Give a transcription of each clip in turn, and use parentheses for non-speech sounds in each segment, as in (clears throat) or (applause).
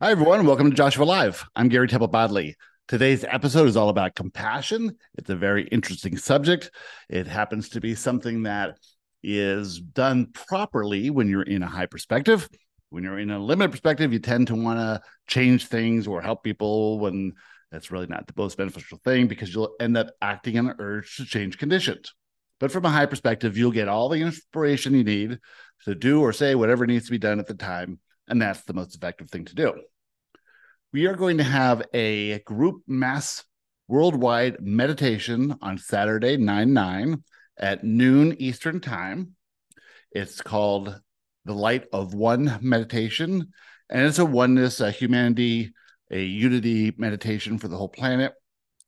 Hi, everyone. Welcome to Joshua Live. I'm Gary Temple Bodley. Today's episode is all about compassion. It's a very interesting subject. It happens to be something that is done properly when you're in a high perspective. When you're in a limited perspective, you tend to want to change things or help people when that's really not the most beneficial thing because you'll end up acting on an urge to change conditions. But from a high perspective, you'll get all the inspiration you need to do or say whatever needs to be done at the time. And that's the most effective thing to do we are going to have a group mass worldwide meditation on Saturday, 9 9 at noon Eastern Time. It's called the Light of One Meditation, and it's a oneness, a humanity, a unity meditation for the whole planet.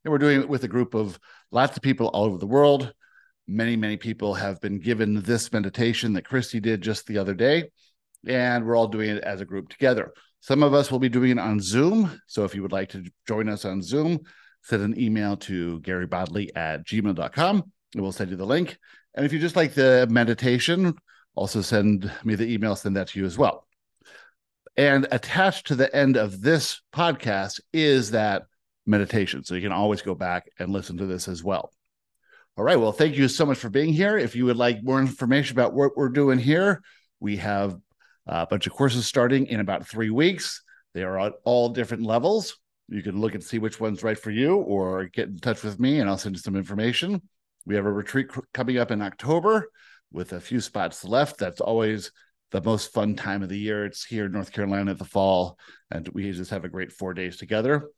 And we're doing it with a group of lots of people all over the world. Many, many people have been given this meditation that Christy did just the other day, and we're all doing it as a group together. Some of us will be doing it on Zoom. So if you would like to join us on Zoom, send an email to garybodley at gmail.com and we'll send you the link. And if you just like the meditation, also send me the email, send that to you as well. And attached to the end of this podcast is that meditation. So you can always go back and listen to this as well. All right. Well, thank you so much for being here. If you would like more information about what we're doing here, we have a bunch of courses starting in about three weeks. They are at all different levels. You can look and see which one's right for you or get in touch with me and I'll send you some information. We have a retreat coming up in October with a few spots left. That's always the most fun time of the year. It's here in North Carolina at the fall, and we just have a great four days together.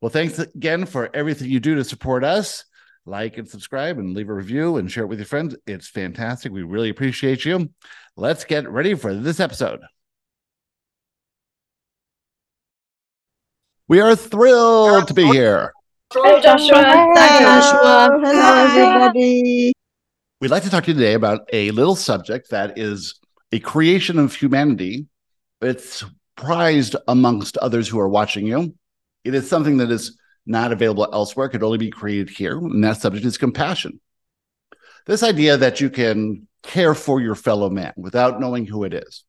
Well, thanks again for everything you do to support us. Like and subscribe and leave a review and share it with your friends. It's fantastic. We really appreciate you. Let's get ready for this episode. We are thrilled to be here. Hi, Joshua. Hi, Joshua. Hello, everybody. We'd like to talk to you today about a little subject that is a creation of humanity. It's prized amongst others who are watching you. It is something that is not available elsewhere, could only be created here. And that subject is compassion. This idea that you can care for your fellow man without knowing who it is.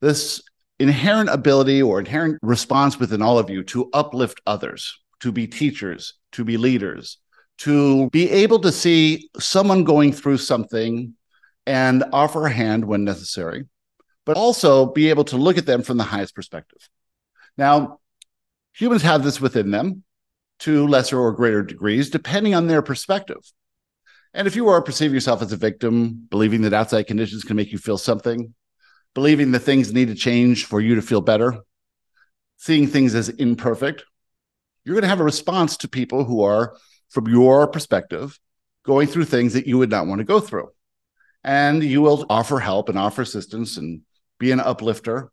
This inherent ability or inherent response within all of you to uplift others, to be teachers, to be leaders, to be able to see someone going through something and offer a hand when necessary, but also be able to look at them from the highest perspective. Now, Humans have this within them to lesser or greater degrees, depending on their perspective. And if you are perceiving yourself as a victim, believing that outside conditions can make you feel something, believing that things need to change for you to feel better, seeing things as imperfect, you're going to have a response to people who are, from your perspective, going through things that you would not want to go through. And you will offer help and offer assistance and be an uplifter.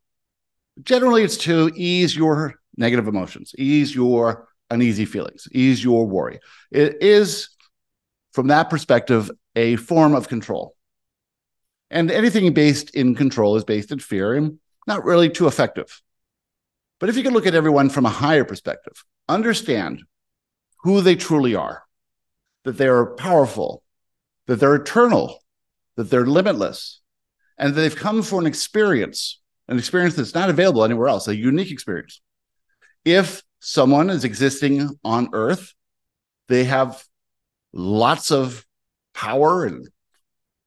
Generally, it's to ease your negative emotions, ease your uneasy feelings, ease your worry. It is, from that perspective, a form of control. And anything based in control is based in fear and not really too effective. But if you can look at everyone from a higher perspective, understand who they truly are, that they are powerful, that they're eternal, that they're limitless, and that they've come for an experience, an experience that's not available anywhere else, a unique experience if someone is existing on earth, they have lots of power and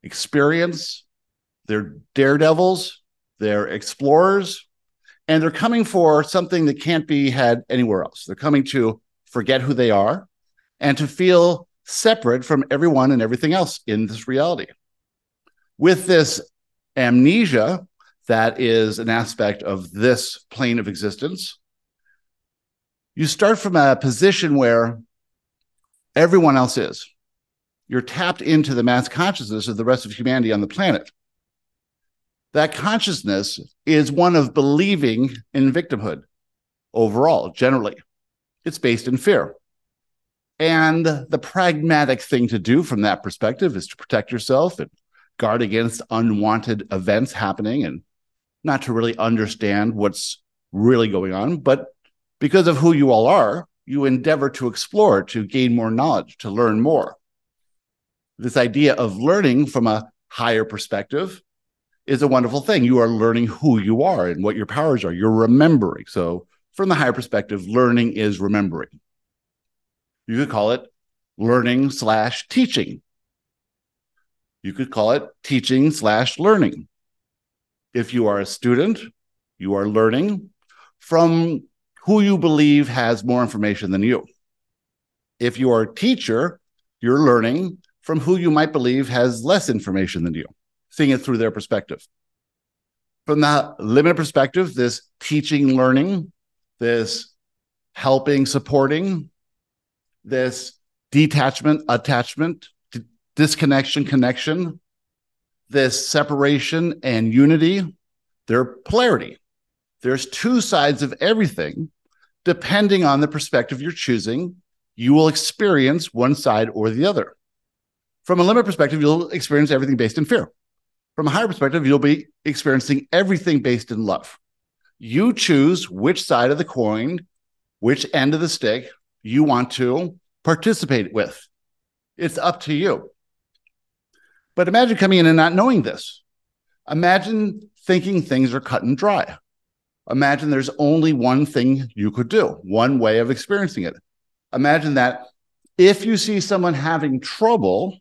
experience. They're daredevils, they're explorers, and they're coming for something that can't be had anywhere else. They're coming to forget who they are and to feel separate from everyone and everything else in this reality. With this amnesia, that is an aspect of this plane of existence you start from a position where everyone else is. You're tapped into the mass consciousness of the rest of humanity on the planet. That consciousness is one of believing in victimhood overall, generally. It's based in fear. And the pragmatic thing to do from that perspective is to protect yourself and guard against unwanted events happening and not to really understand what's really going on, but because of who you all are, you endeavor to explore, to gain more knowledge, to learn more. This idea of learning from a higher perspective is a wonderful thing. You are learning who you are and what your powers are. You're remembering. So, from the higher perspective, learning is remembering. You could call it learning slash teaching. You could call it teaching slash learning. If you are a student, you are learning from who you believe has more information than you. If you are a teacher, you're learning from who you might believe has less information than you, seeing it through their perspective. From that limited perspective, this teaching, learning, this helping, supporting, this detachment, attachment, disconnection, connection, this separation and unity, they're polarity. There's two sides of everything. Depending on the perspective you're choosing, you will experience one side or the other. From a limit perspective, you'll experience everything based in fear. From a higher perspective, you'll be experiencing everything based in love. You choose which side of the coin, which end of the stick you want to participate with. It's up to you. But imagine coming in and not knowing this. Imagine thinking things are cut and dry. Imagine there's only one thing you could do, one way of experiencing it. Imagine that if you see someone having trouble,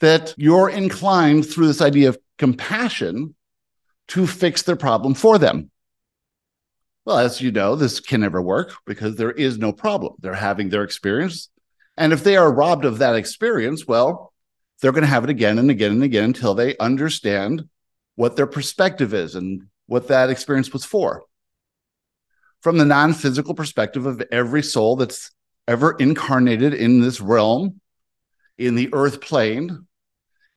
that you're inclined through this idea of compassion to fix their problem for them. Well, as you know, this can never work because there is no problem. They're having their experience. And if they are robbed of that experience, well, they're going to have it again and again and again until they understand what their perspective is and what that experience was for. From the non physical perspective of every soul that's ever incarnated in this realm, in the earth plane,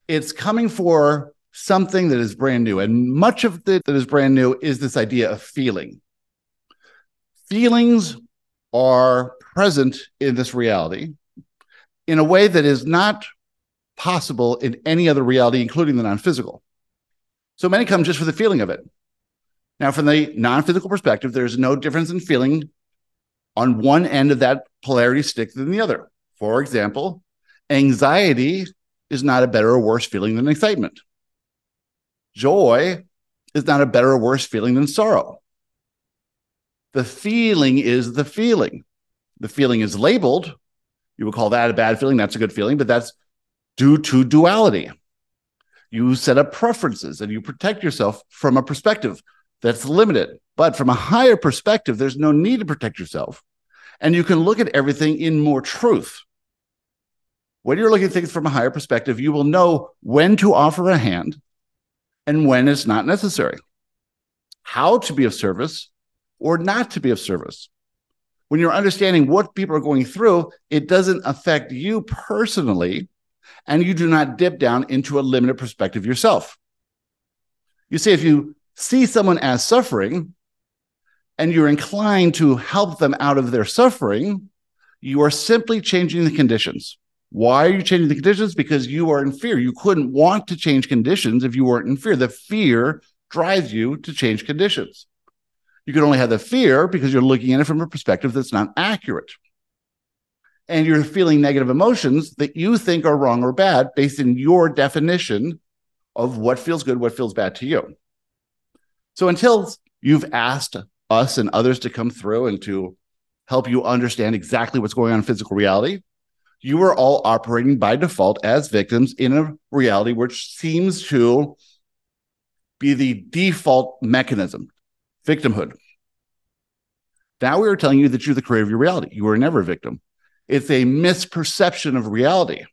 it's coming for something that is brand new. And much of it that is brand new is this idea of feeling. Feelings are present in this reality in a way that is not possible in any other reality, including the non physical. So many come just for the feeling of it. Now, from the non physical perspective, there's no difference in feeling on one end of that polarity stick than the other. For example, anxiety is not a better or worse feeling than excitement. Joy is not a better or worse feeling than sorrow. The feeling is the feeling. The feeling is labeled. You would call that a bad feeling. That's a good feeling, but that's due to duality. You set up preferences and you protect yourself from a perspective that's limited. But from a higher perspective, there's no need to protect yourself. And you can look at everything in more truth. When you're looking at things from a higher perspective, you will know when to offer a hand and when it's not necessary, how to be of service or not to be of service. When you're understanding what people are going through, it doesn't affect you personally, and you do not dip down into a limited perspective yourself. You see, if you see someone as suffering and you're inclined to help them out of their suffering, you are simply changing the conditions. Why are you changing the conditions? Because you are in fear. You couldn't want to change conditions if you weren't in fear. The fear drives you to change conditions. You can only have the fear because you're looking at it from a perspective that's not accurate. And you're feeling negative emotions that you think are wrong or bad based in your definition of what feels good, what feels bad to you. So until you've asked us and others to come through and to help you understand exactly what's going on in physical reality, you are all operating by default as victims in a reality which seems to be the default mechanism victimhood. Now we are telling you that you're the creator of your reality. You were never a victim. It's a misperception of reality.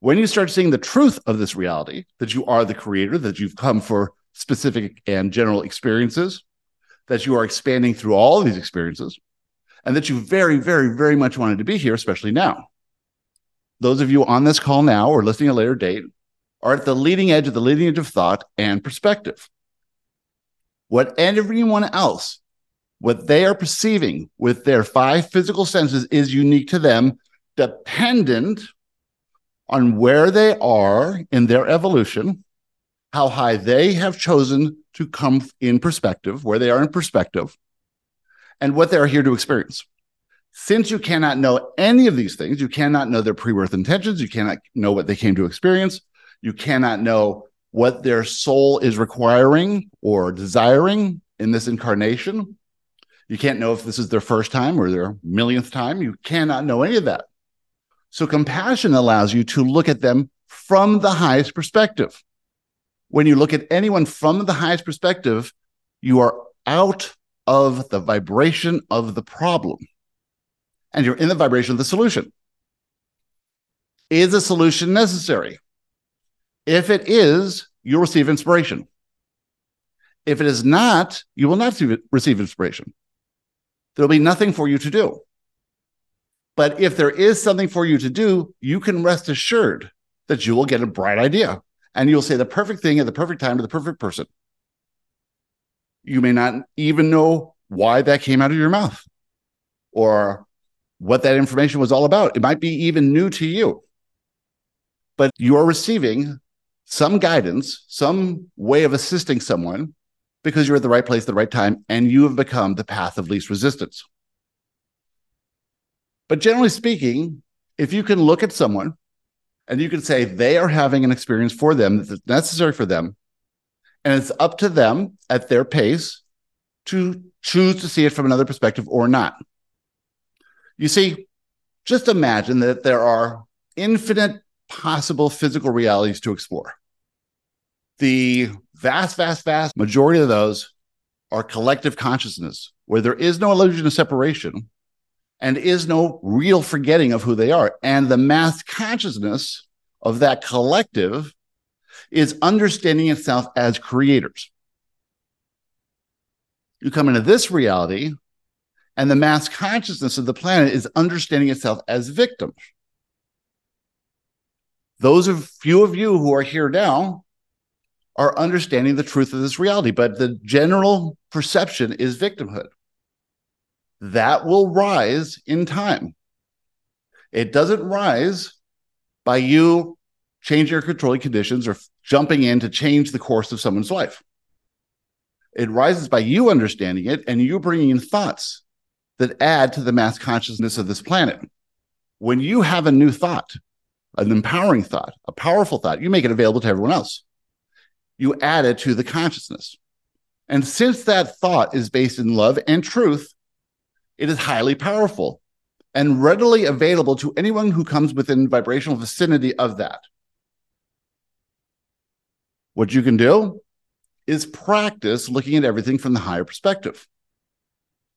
When you start seeing the truth of this reality, that you are the creator, that you've come for specific and general experiences, that you are expanding through all of these experiences, and that you very, very, very much wanted to be here, especially now. Those of you on this call now or listening at a later date are at the leading edge of the leading edge of thought and perspective. What everyone else, what they are perceiving with their five physical senses is unique to them, dependent on where they are in their evolution, how high they have chosen to come in perspective, where they are in perspective, and what they're here to experience. Since you cannot know any of these things, you cannot know their pre birth intentions, you cannot know what they came to experience, you cannot know what their soul is requiring or desiring in this incarnation. You can't know if this is their first time or their millionth time. You cannot know any of that. So, compassion allows you to look at them from the highest perspective. When you look at anyone from the highest perspective, you are out of the vibration of the problem and you're in the vibration of the solution. Is a solution necessary? If it is, you'll receive inspiration. If it is not, you will not receive inspiration. There'll be nothing for you to do. But if there is something for you to do, you can rest assured that you will get a bright idea and you'll say the perfect thing at the perfect time to the perfect person. You may not even know why that came out of your mouth or what that information was all about. It might be even new to you, but you're receiving some guidance, some way of assisting someone because you're at the right place at the right time and you have become the path of least resistance. But generally speaking, if you can look at someone and you can say they are having an experience for them that's necessary for them, and it's up to them at their pace to choose to see it from another perspective or not. You see, just imagine that there are infinite possible physical realities to explore. The vast, vast, vast majority of those are collective consciousness, where there is no illusion of separation and is no real forgetting of who they are. And the mass consciousness of that collective is understanding itself as creators. You come into this reality and the mass consciousness of the planet is understanding itself as victims. Those of few of you who are here now are understanding the truth of this reality, but the general perception is victimhood. That will rise in time. It doesn't rise by you changing your controlling conditions or jumping in to change the course of someone's life. It rises by you understanding it and you bringing in thoughts that add to the mass consciousness of this planet. When you have a new thought, an empowering thought, a powerful thought, you make it available to everyone else. You add it to the consciousness. And since that thought is based in love and truth, it is highly powerful and readily available to anyone who comes within vibrational vicinity of that. What you can do is practice looking at everything from the higher perspective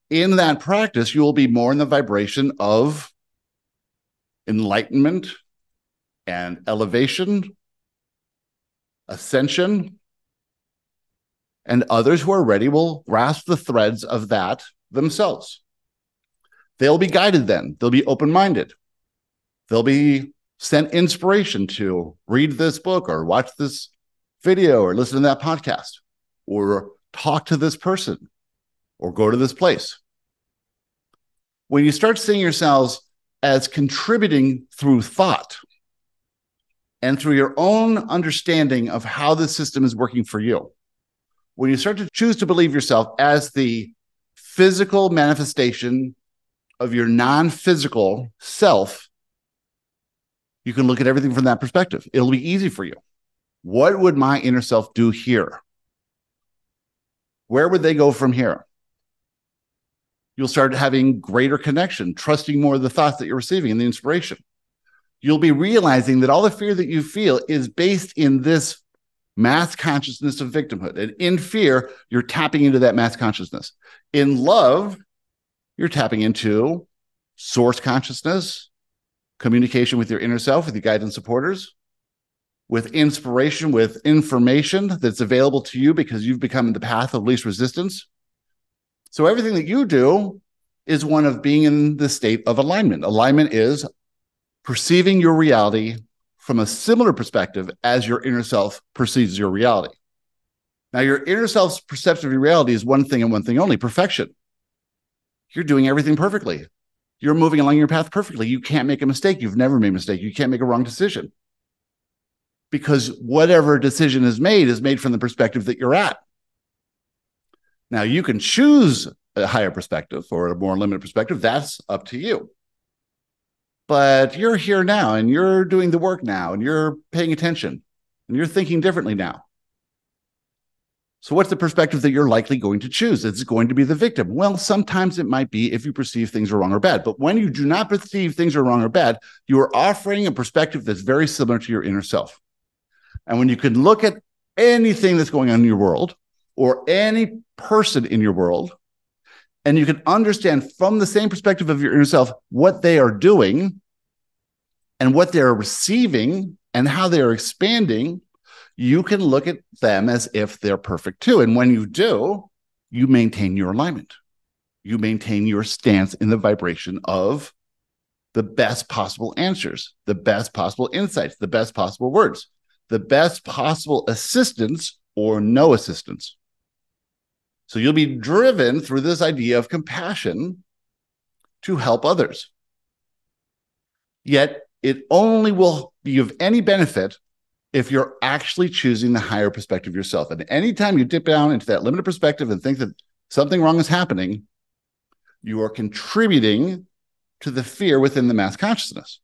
in that practice, you will be more in the vibration of enlightenment and elevation, ascension. And others who are ready will grasp the threads of that themselves. They'll be guided then, they'll be open minded, they'll be sent inspiration to read this book or watch this video or listen to that podcast or talk to this person or go to this place. When you start seeing yourselves as contributing through thought and through your own understanding of how the system is working for you, when you start to choose to believe yourself as the physical manifestation of your non physical self, you can look at everything from that perspective. It'll be easy for you. What would my inner self do here? Where would they go from here? You'll start having greater connection, trusting more of the thoughts that you're receiving and the inspiration. You'll be realizing that all the fear that you feel is based in this mass consciousness of victimhood. And in fear, you're tapping into that mass consciousness. In love, you're tapping into source consciousness, communication with your inner self, with your guides and supporters, with inspiration, with information that's available to you because you've become the path of least resistance. So everything that you do is one of being in the state of alignment. Alignment is perceiving your reality from a similar perspective as your inner self perceives your reality. Now, your inner self's perception of your reality is one thing and one thing only perfection. You're doing everything perfectly. You're moving along your path perfectly. You can't make a mistake. You've never made a mistake. You can't make a wrong decision because whatever decision is made is made from the perspective that you're at. Now, you can choose a higher perspective or a more limited perspective, that's up to you. But you're here now and you're doing the work now and you're paying attention and you're thinking differently now. So, what's the perspective that you're likely going to choose? It's going to be the victim. Well, sometimes it might be if you perceive things are wrong or bad. But when you do not perceive things are wrong or bad, you are offering a perspective that's very similar to your inner self. And when you can look at anything that's going on in your world or any person in your world, and you can understand from the same perspective of your inner self what they are doing and what they're receiving and how they are expanding, you can look at them as if they're perfect too. And when you do, you maintain your alignment. You maintain your stance in the vibration of the best possible answers, the best possible insights, the best possible words, the best possible assistance or no assistance. So you'll be driven through this idea of compassion to help others. Yet it only will be of any benefit if you're actually choosing the higher perspective yourself. And anytime you dip down into that limited perspective and think that something wrong is happening, you are contributing to the fear within the mass consciousness.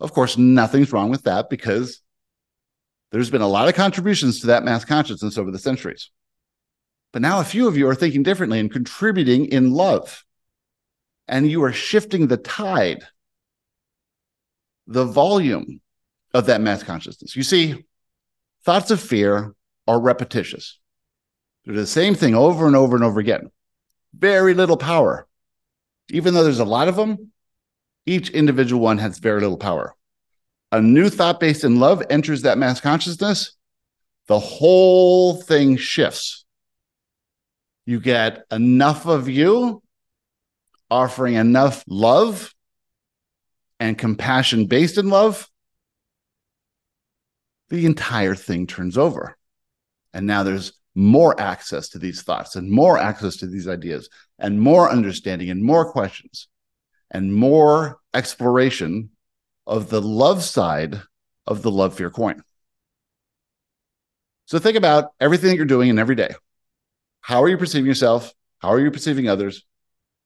Of course, nothing's wrong with that because there's been a lot of contributions to that mass consciousness over the centuries. But now a few of you are thinking differently and contributing in love. And you are shifting the tide, the volume of that mass consciousness. You see, thoughts of fear are repetitious. They're the same thing over and over and over again. Very little power. Even though there's a lot of them, each individual one has very little power. A new thought based in love enters that mass consciousness, the whole thing shifts you get enough of you offering enough love and compassion based in love, the entire thing turns over. And now there's more access to these thoughts and more access to these ideas and more understanding and more questions and more exploration of the love side of the love fear coin. So think about everything that you're doing in every day. How are you perceiving yourself? How are you perceiving others?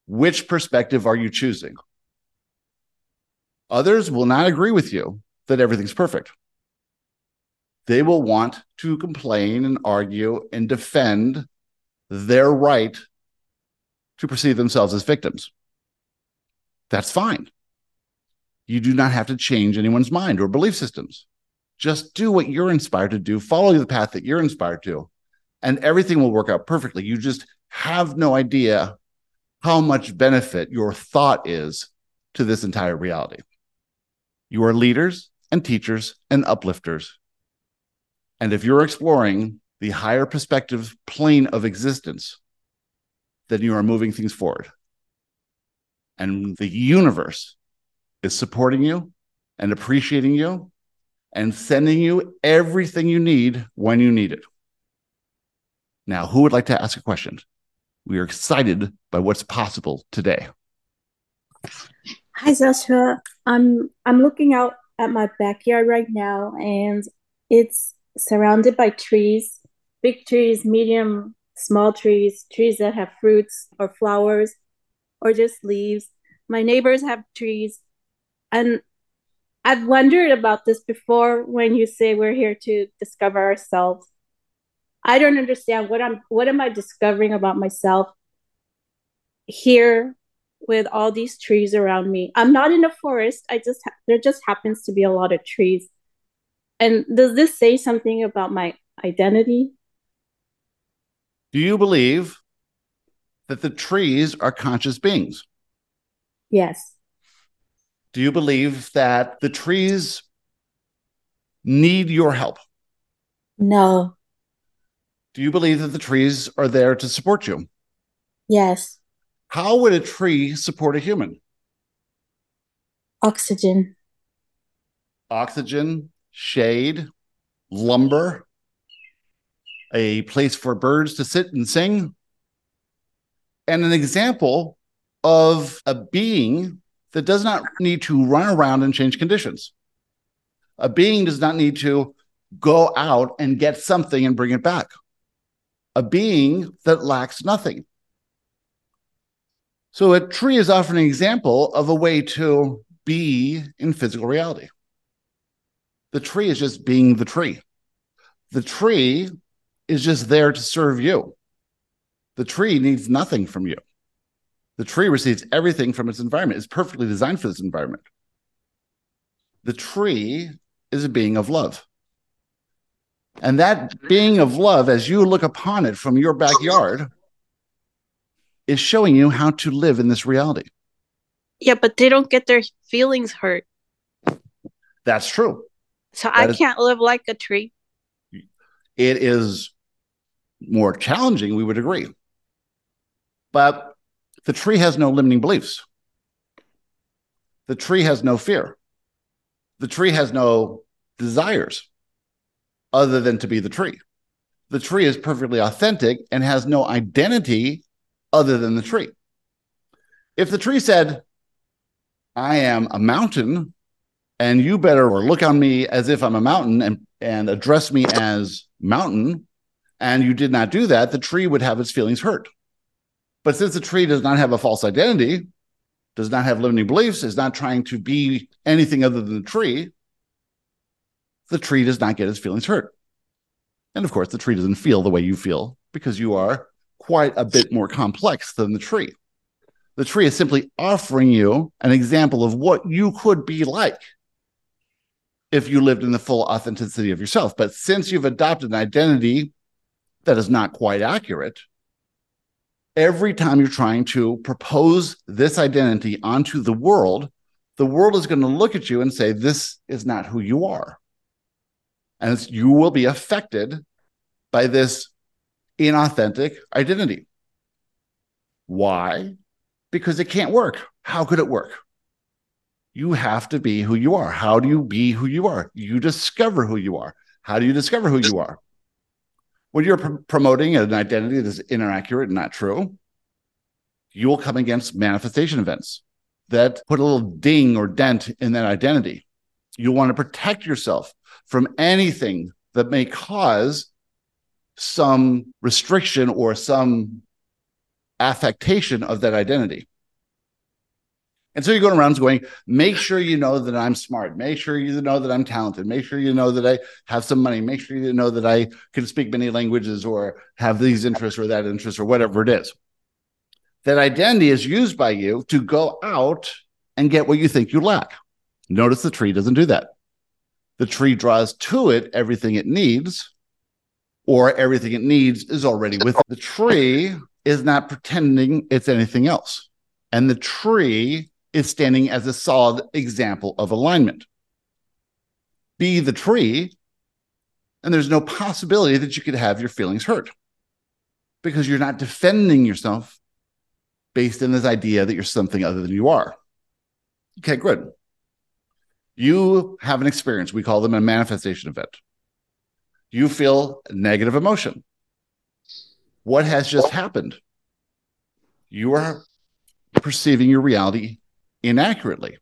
Which perspective are you choosing? Others will not agree with you that everything's perfect. They will want to complain and argue and defend their right to perceive themselves as victims. That's fine. You do not have to change anyone's mind or belief systems. Just do what you're inspired to do, follow the path that you're inspired to, and everything will work out perfectly. You just have no idea how much benefit your thought is to this entire reality. You are leaders and teachers and uplifters. And if you're exploring the higher perspective plane of existence, then you are moving things forward. And the universe is supporting you and appreciating you and sending you everything you need when you need it. Now, who would like to ask a question? We are excited by what's possible today. Hi, Joshua. I'm I'm looking out at my backyard right now, and it's surrounded by trees, big trees, medium, small trees, trees that have fruits or flowers, or just leaves. My neighbors have trees, and I've wondered about this before when you say we're here to discover ourselves. I don't understand what I'm what am I discovering about myself here with all these trees around me. I'm not in a forest. I just there just happens to be a lot of trees. And does this say something about my identity? Do you believe that the trees are conscious beings? Yes. Do you believe that the trees need your help? No. Do you believe that the trees are there to support you? Yes. How would a tree support a human? Oxygen. Oxygen, shade, lumber, a place for birds to sit and sing, and an example of a being that does not need to run around and change conditions. A being does not need to go out and get something and bring it back a being that lacks nothing. So a tree is often an example of a way to be in physical reality. The tree is just being the tree. The tree is just there to serve you. The tree needs nothing from you. The tree receives everything from its environment. It's perfectly designed for this environment. The tree is a being of love. And that being of love, as you look upon it from your backyard, is showing you how to live in this reality. Yeah, but they don't get their feelings hurt. That's true. So That I is- can't live like a tree. It is more challenging, we would agree. But the tree has no limiting beliefs. The tree has no fear. The tree has no desires other than to be the tree. The tree is perfectly authentic and has no identity other than the tree. If the tree said, I am a mountain, and you better look on me as if I'm a mountain and, and address me as mountain, and you did not do that, the tree would have its feelings hurt. But since the tree does not have a false identity, does not have limiting beliefs, is not trying to be anything other than the tree, the tree does not get its feelings hurt. And of course, the tree doesn't feel the way you feel because you are quite a bit more complex than the tree. The tree is simply offering you an example of what you could be like if you lived in the full authenticity of yourself. But since you've adopted an identity that is not quite accurate, every time you're trying to propose this identity onto the world, the world is going to look at you and say, This is not who you are. And you will be affected by this inauthentic identity. Why? Because it can't work. How could it work? You have to be who you are. How do you be who you are? You discover who you are. How do you discover who you are? When you're pr- promoting an identity that is inaccurate and not true, you will come against manifestation events that put a little ding or dent in that identity. You want to protect yourself from anything that may cause some restriction or some affectation of that identity. And so you're going around going, make sure you know that I'm smart. Make sure you know that I'm talented. Make sure you know that I have some money. Make sure you know that I can speak many languages or have these interests or that interest or whatever it is. That identity is used by you to go out and get what you think you lack. Notice the tree doesn't do that. The tree draws to it everything it needs, or everything it needs is already with it. The tree is not pretending it's anything else. And the tree is standing as a solid example of alignment. Be the tree, and there's no possibility that you could have your feelings hurt because you're not defending yourself based in this idea that you're something other than you are. Okay, good. You have an experience. We call them a manifestation event. You feel negative emotion. What has just happened? You are perceiving your reality inaccurately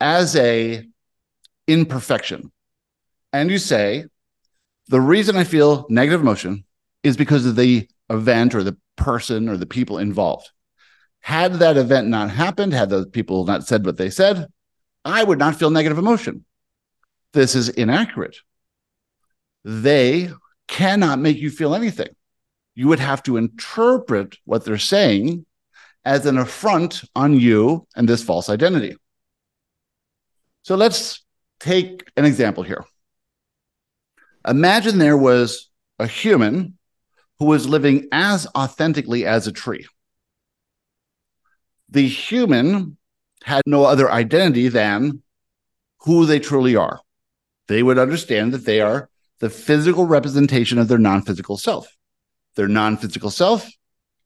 as a imperfection. And you say, the reason I feel negative emotion is because of the event or the person or the people involved. Had that event not happened, had those people not said what they said, I would not feel negative emotion. This is inaccurate. They cannot make you feel anything. You would have to interpret what they're saying as an affront on you and this false identity. So let's take an example here. Imagine there was a human who was living as authentically as a tree. The human had no other identity than who they truly are. They would understand that they are the physical representation of their non physical self. Their non physical self,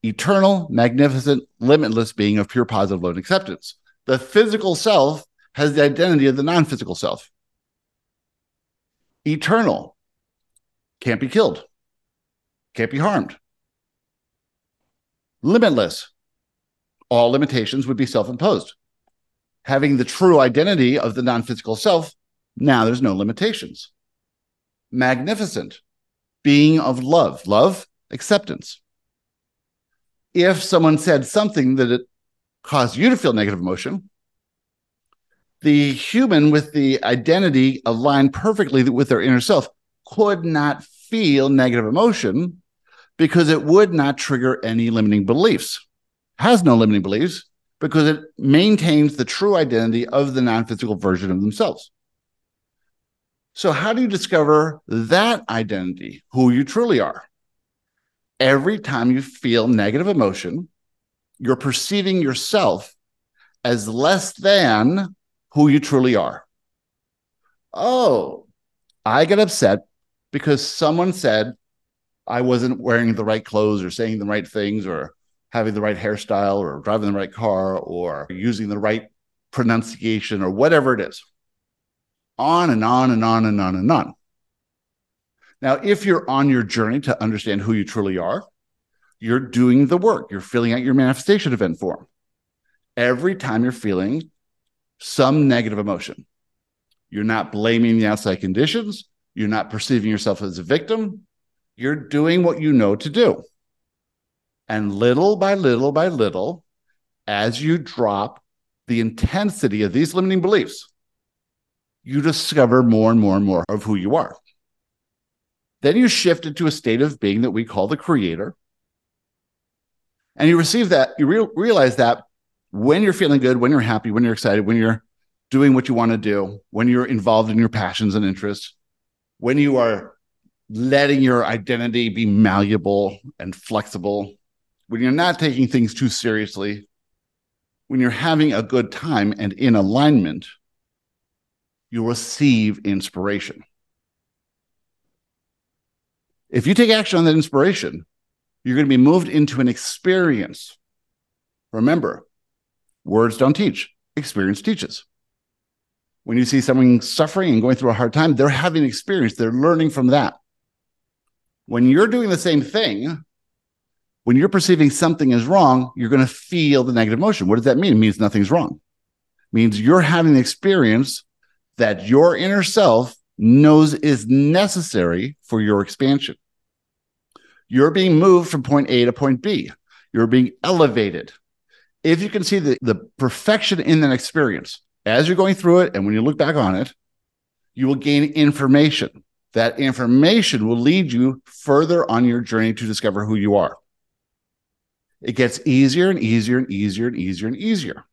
eternal, magnificent, limitless being of pure positive love and acceptance. The physical self has the identity of the non physical self. Eternal, can't be killed, can't be harmed. Limitless, all limitations would be self imposed. Having the true identity of the non physical self, now there's no limitations. Magnificent, being of love, love, acceptance. If someone said something that it caused you to feel negative emotion, the human with the identity aligned perfectly with their inner self could not feel negative emotion because it would not trigger any limiting beliefs. Has no limiting beliefs because it maintains the true identity of the non physical version of themselves. So, how do you discover that identity, who you truly are? Every time you feel negative emotion, you're perceiving yourself as less than who you truly are. Oh, I get upset because someone said I wasn't wearing the right clothes or saying the right things or having the right hairstyle or driving the right car or using the right pronunciation or whatever it is. On and on and on and on and on. Now, if you're on your journey to understand who you truly are, you're doing the work. You're filling out your manifestation event form. Every time you're feeling some negative emotion, you're not blaming the outside conditions. You're not perceiving yourself as a victim. You're doing what you know to do. And little by little by little, as you drop the intensity of these limiting beliefs, you discover more and more and more of who you are. Then you shift into a state of being that we call the creator. And you receive that, you re- realize that when you're feeling good, when you're happy, when you're excited, when you're doing what you want to do, when you're involved in your passions and interests, when you are letting your identity be malleable and flexible, when you're not taking things too seriously, when you're having a good time and in alignment, you receive inspiration. If you take action on that inspiration, you're going to be moved into an experience. Remember, words don't teach, experience teaches. When you see someone suffering and going through a hard time, they're having experience, they're learning from that. When you're doing the same thing, when you're perceiving something is wrong, you're going to feel the negative emotion. What does that mean? It means nothing's wrong. It means you're having the experience that your inner self knows is necessary for your expansion. You're being moved from point A to point B. You're being elevated. If you can see the, the perfection in that experience as you're going through it, and when you look back on it, you will gain information. That information will lead you further on your journey to discover who you are. It gets easier and easier and easier and easier and easier.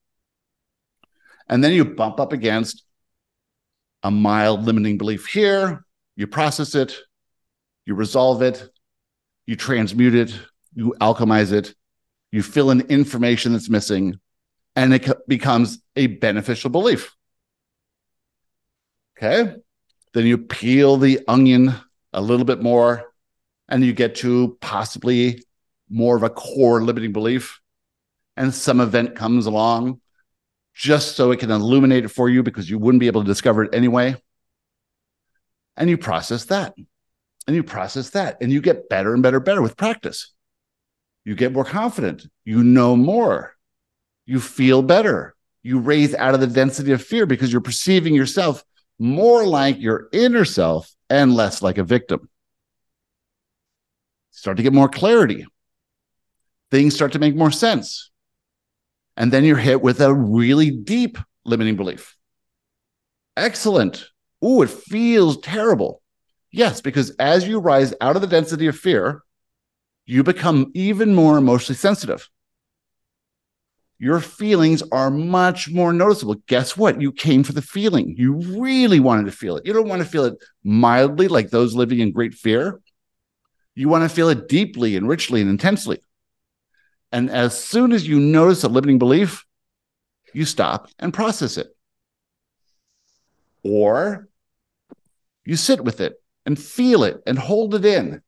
And then you bump up against a mild limiting belief here, you process it, you resolve it, you transmute it, you alchemize it, you fill in information that's missing, and it becomes a beneficial belief. Okay. Then you peel the onion a little bit more, and you get to possibly more of a core limiting belief. And some event comes along just so it can illuminate it for you because you wouldn't be able to discover it anyway. And you process that and you process that and you get better and better, and better with practice. You get more confident. You know more. You feel better. You raise out of the density of fear because you're perceiving yourself more like your inner self and less like a victim. Start to get more clarity. Things start to make more sense. And then you're hit with a really deep limiting belief. Excellent. Ooh, it feels terrible. Yes, because as you rise out of the density of fear, you become even more emotionally sensitive. Your feelings are much more noticeable. Guess what? You came for the feeling. You really wanted to feel it. You don't want to feel it mildly like those living in great fear. You want to feel it deeply and richly and intensely. And as soon as you notice a limiting belief, you stop and process it. Or you sit with it and feel it and hold it in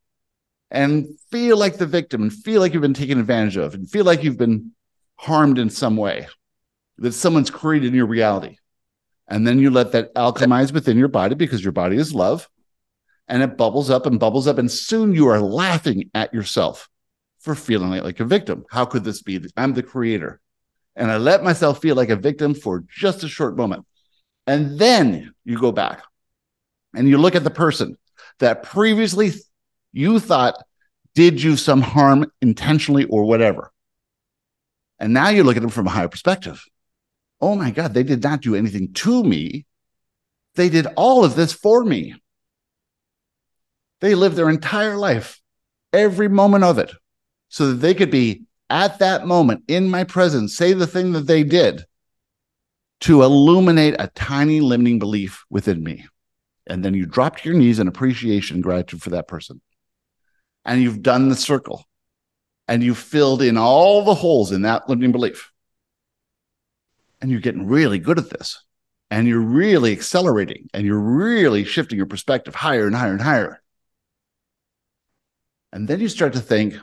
and feel like the victim and feel like you've been taken advantage of and feel like you've been harmed in some way, that someone's created in your reality. And then you let that alchemize within your body because your body is love. And it bubbles up and bubbles up. And soon you are laughing at yourself for feeling like, like a victim. How could this be? I'm the creator. And I let myself feel like a victim for just a short moment. And then you go back and you look at the person that previously you thought did you some harm intentionally or whatever. And now you look at them from a higher perspective. Oh my God, they did not do anything to me. They did all of this for me. They lived their entire life, every moment of it, so that they could be at that moment in my presence, say the thing that they did to illuminate a tiny limiting belief within me. And then you drop to your knees in appreciation and gratitude for that person. And you've done the circle and you've filled in all the holes in that limiting belief. And you're getting really good at this. And you're really accelerating and you're really shifting your perspective higher and higher and higher. And then you start to think,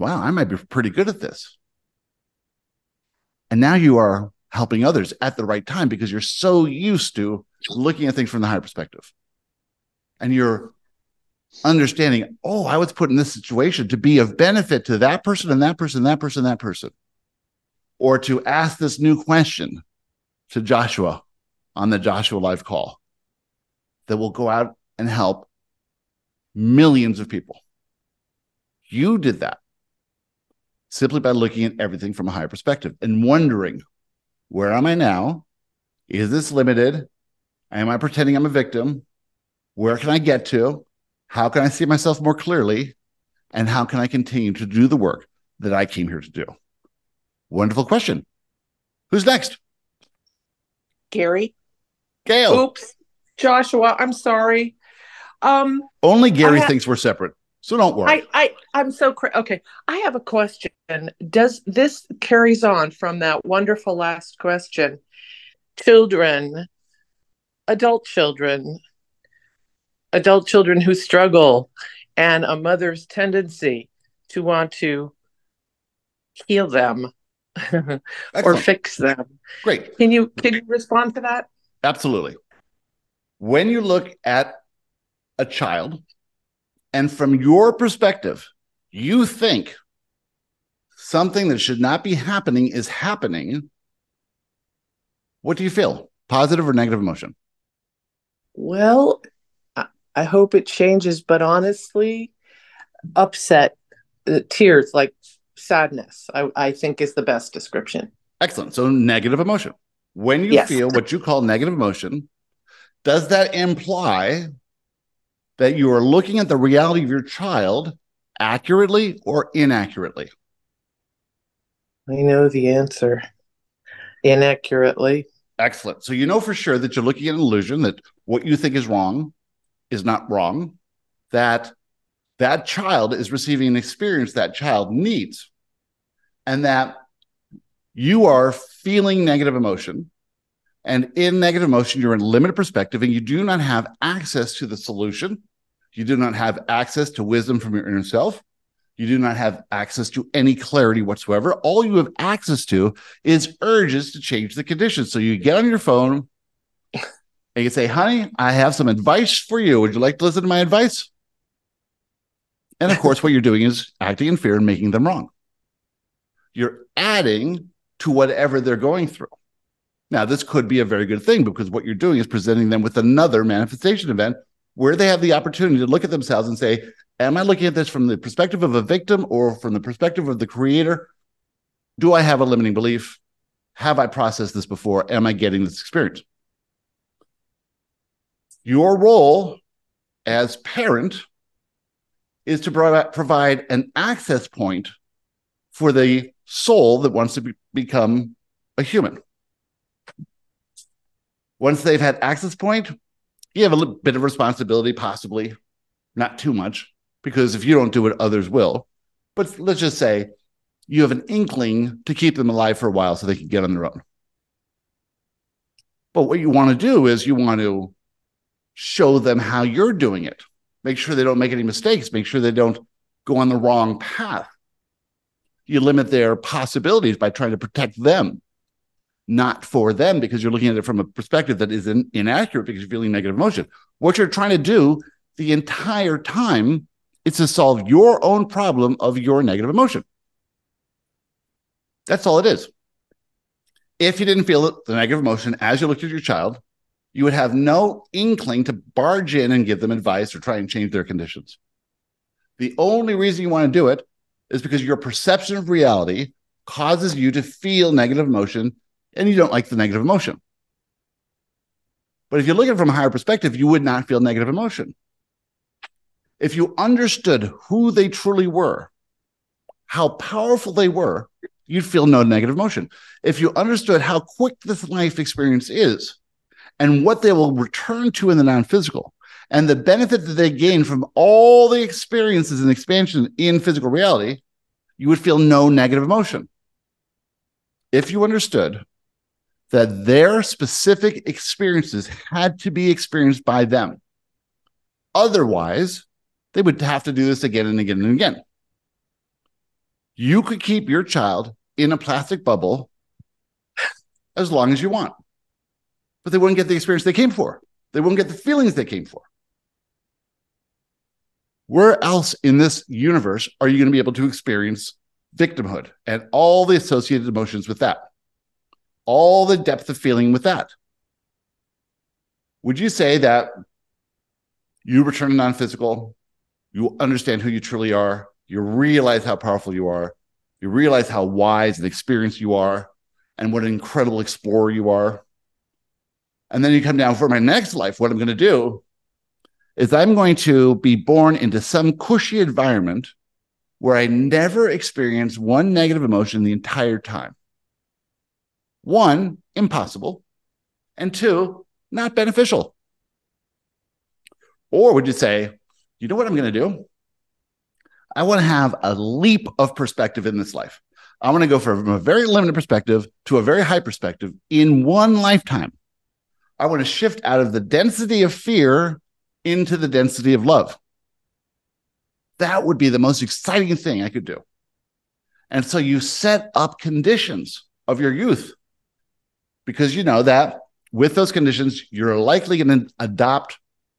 wow, I might be pretty good at this. And now you are helping others at the right time because you're so used to looking at things from the higher perspective. And you're understanding, oh, I was put in this situation to be of benefit to that person and that person, that person, that person. Or to ask this new question to Joshua on the Joshua Live call that will go out and help millions of people. You did that simply by looking at everything from a higher perspective and wondering where am I now? Is this limited? Am I pretending I'm a victim? Where can I get to? How can I see myself more clearly? And how can I continue to do the work that I came here to do? Wonderful question. Who's next? Gary. Gail. Oops. Joshua, I'm sorry. Um Only Gary ha- thinks we're separate. So don't worry. I I I'm so cra- okay. I have a question. Does this carries on from that wonderful last question? Children, adult children, adult children who struggle, and a mother's tendency to want to heal them (laughs) or fix them. Great. Can you can you respond to that? Absolutely. When you look at a child and from your perspective, you think something that should not be happening is happening, what do you feel? Positive or negative emotion? Well, I, hope it changes, but honestly, upset, uh, tears, like sadness, I, I think is the best description. Excellent. So, negative emotion. When you Yes. feel what you call negative emotion, does that imply that you are looking at the reality of your child accurately or inaccurately? I know the answer inaccurately. Excellent. So you know for sure that you're looking at an illusion that what you think is wrong is not wrong, that that child is receiving an experience that child needs, and that you are feeling negative emotion. And in negative emotion, you're in limited perspective and you do not have access to the solution. You do not have access to wisdom from your inner self. You do not have access to any clarity whatsoever. All you have access to is urges to change the conditions. So you get on your phone and you say, honey, I have some advice for you. Would you like to listen to my advice? And of course, what you're doing is acting in fear and making them wrong. You're adding to whatever they're going through. Now, this could be a very good thing because what you're doing is presenting them with another manifestation event where they have the opportunity to look at themselves and say, Am I looking at this from the perspective of a victim or from the perspective of the creator? Do I have a limiting belief? Have I processed this before? Am I getting this experience? Your role as parent is to provide an access point for the soul that wants to be- become a human. Once they've had access point, you have a little bit of responsibility, possibly not too much, because if you don't do it, others will. But let's just say you have an inkling to keep them alive for a while so they can get on their own. But what you want to do is you want to show them how you're doing it. Make sure they don't make any mistakes. Make sure they don't go on the wrong path. You limit their possibilities by trying to protect them, not for them, because you're looking at it from a perspective that is in, inaccurate because you're feeling negative emotion. What you're trying to do the entire time is to solve your own problem of your negative emotion. That's all it is. If you didn't feel the negative emotion as you looked at your child, you would have no inkling to barge in and give them advice or try and change their conditions. The only reason you want to do it is because your perception of reality causes you to feel negative emotion and you don't like the negative emotion. But if you look at it from a higher perspective, you would not feel negative emotion. If you understood who they truly were, how powerful they were, you'd feel no negative emotion. If you understood how quick this life experience is and what they will return to in the non physical and the benefit that they gain from all the experiences and expansion in physical reality, you would feel no negative emotion. If you understood that their specific experiences had to be experienced by them. Otherwise, they would have to do this again and again and again. You could keep your child in a plastic bubble as long as you want, but they wouldn't get the experience they came for. They wouldn't get the feelings they came for. Where else in this universe are you going to be able to experience victimhood and all the associated emotions with that? All the depth of feeling with that. Would you say that you return to non physical, you understand who you truly are, you realize how powerful you are, you realize how wise and experienced you are, and what an incredible explorer you are? And then you come down for my next life. What I'm going to do is I'm going to be born into some cushy environment where I never experience one negative emotion the entire time. One, impossible. And two, not beneficial. Or would you say, you know what I'm going to do? I want to have a leap of perspective in this life. I want to go from a very limited perspective to a very high perspective in one lifetime. I want to shift out of the density of fear into the density of love. That would be the most exciting thing I could do. And so you set up conditions of your youth because you know that with those conditions, you're likely going to adopt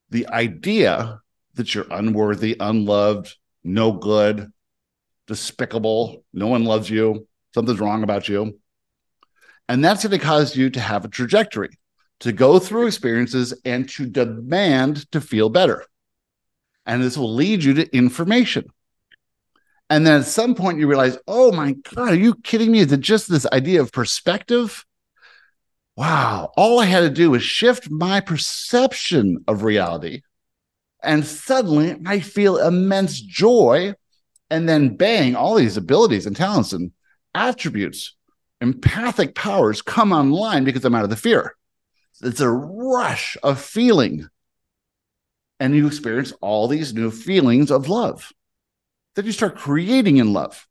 the idea that you're unworthy, unloved, no good, despicable, no one loves you, something's wrong about you. And that's going to cause you to have a trajectory, to go through experiences and to demand to feel better. And this will lead you to information. And then at some point you realize, oh my God, are you kidding me? Is it just this idea of perspective? Wow, all I had to do was shift my perception of reality. And suddenly I feel immense joy. And then, bang, all these abilities and talents and attributes, empathic powers come online because I'm out of the fear. It's a rush of feeling. And you experience all these new feelings of love that you start creating in love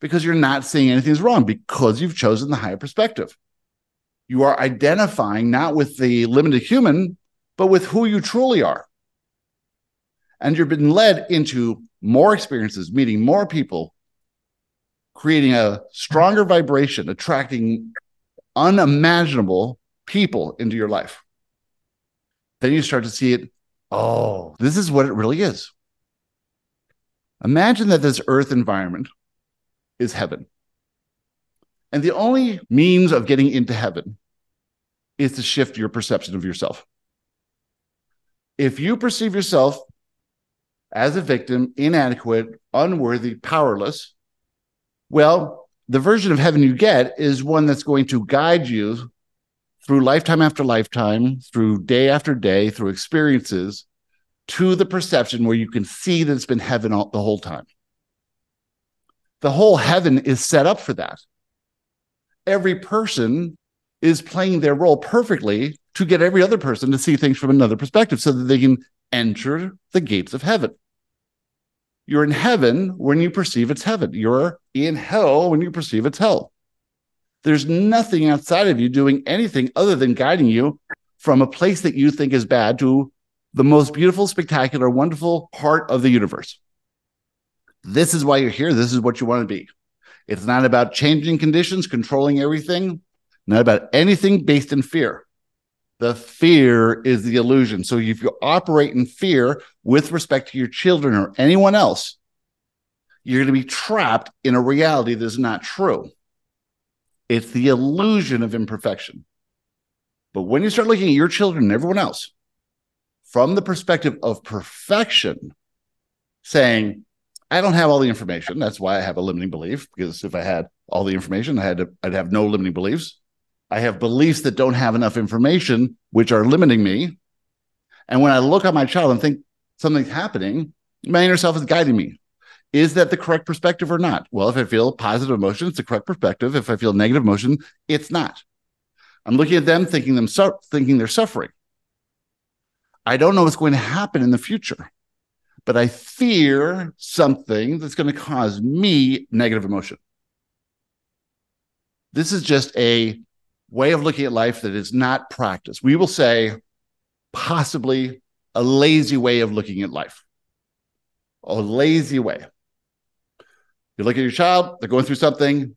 because you're not seeing anything's wrong because you've chosen the higher perspective you are identifying not with the limited human, but with who you truly are. And you've been led into more experiences, meeting more people, creating a stronger vibration, attracting unimaginable people into your life. Then you start to see it. Oh, this is what it really is. Imagine that this earth environment is heaven. And the only means of getting into heaven is to shift your perception of yourself. If you perceive yourself as a victim, inadequate, unworthy, powerless, well, the version of heaven you get is one that's going to guide you through lifetime after lifetime, through day after day, through experiences to the perception where you can see that it's been heaven all, the whole time. The whole heaven is set up for that. Every person is playing their role perfectly to get every other person to see things from another perspective so that they can enter the gates of heaven. You're in heaven when you perceive it's heaven. You're in hell when you perceive it's hell. There's nothing outside of you doing anything other than guiding you from a place that you think is bad to the most beautiful, spectacular, wonderful part of the universe. This is why you're here. This is what you want to be. It's not about changing conditions, controlling everything not about anything based in fear. The fear is the illusion. So if you operate in fear with respect to your children or anyone else, you're going to be trapped in a reality that is not true. It's the illusion of imperfection. But when you start looking at your children and everyone else from the perspective of perfection, saying, I don't have all the information. That's why I have a limiting belief, because if I had all the information. I had to, I'd have no limiting beliefs. I have beliefs that don't have enough information, which are limiting me. And when I look at my child and think something's happening, my inner self is guiding me. Is that the correct perspective or not? Well, if I feel positive emotion, it's the correct perspective. If I feel negative emotion, it's not. I'm looking at them, thinking them su- thinking they're suffering. I don't know what's going to happen in the future, but I fear something that's going to cause me negative emotion. This is just a way of looking at life that is not practice. We will say, possibly a lazy way of looking at life. A lazy way. You look at your child, they're going through something,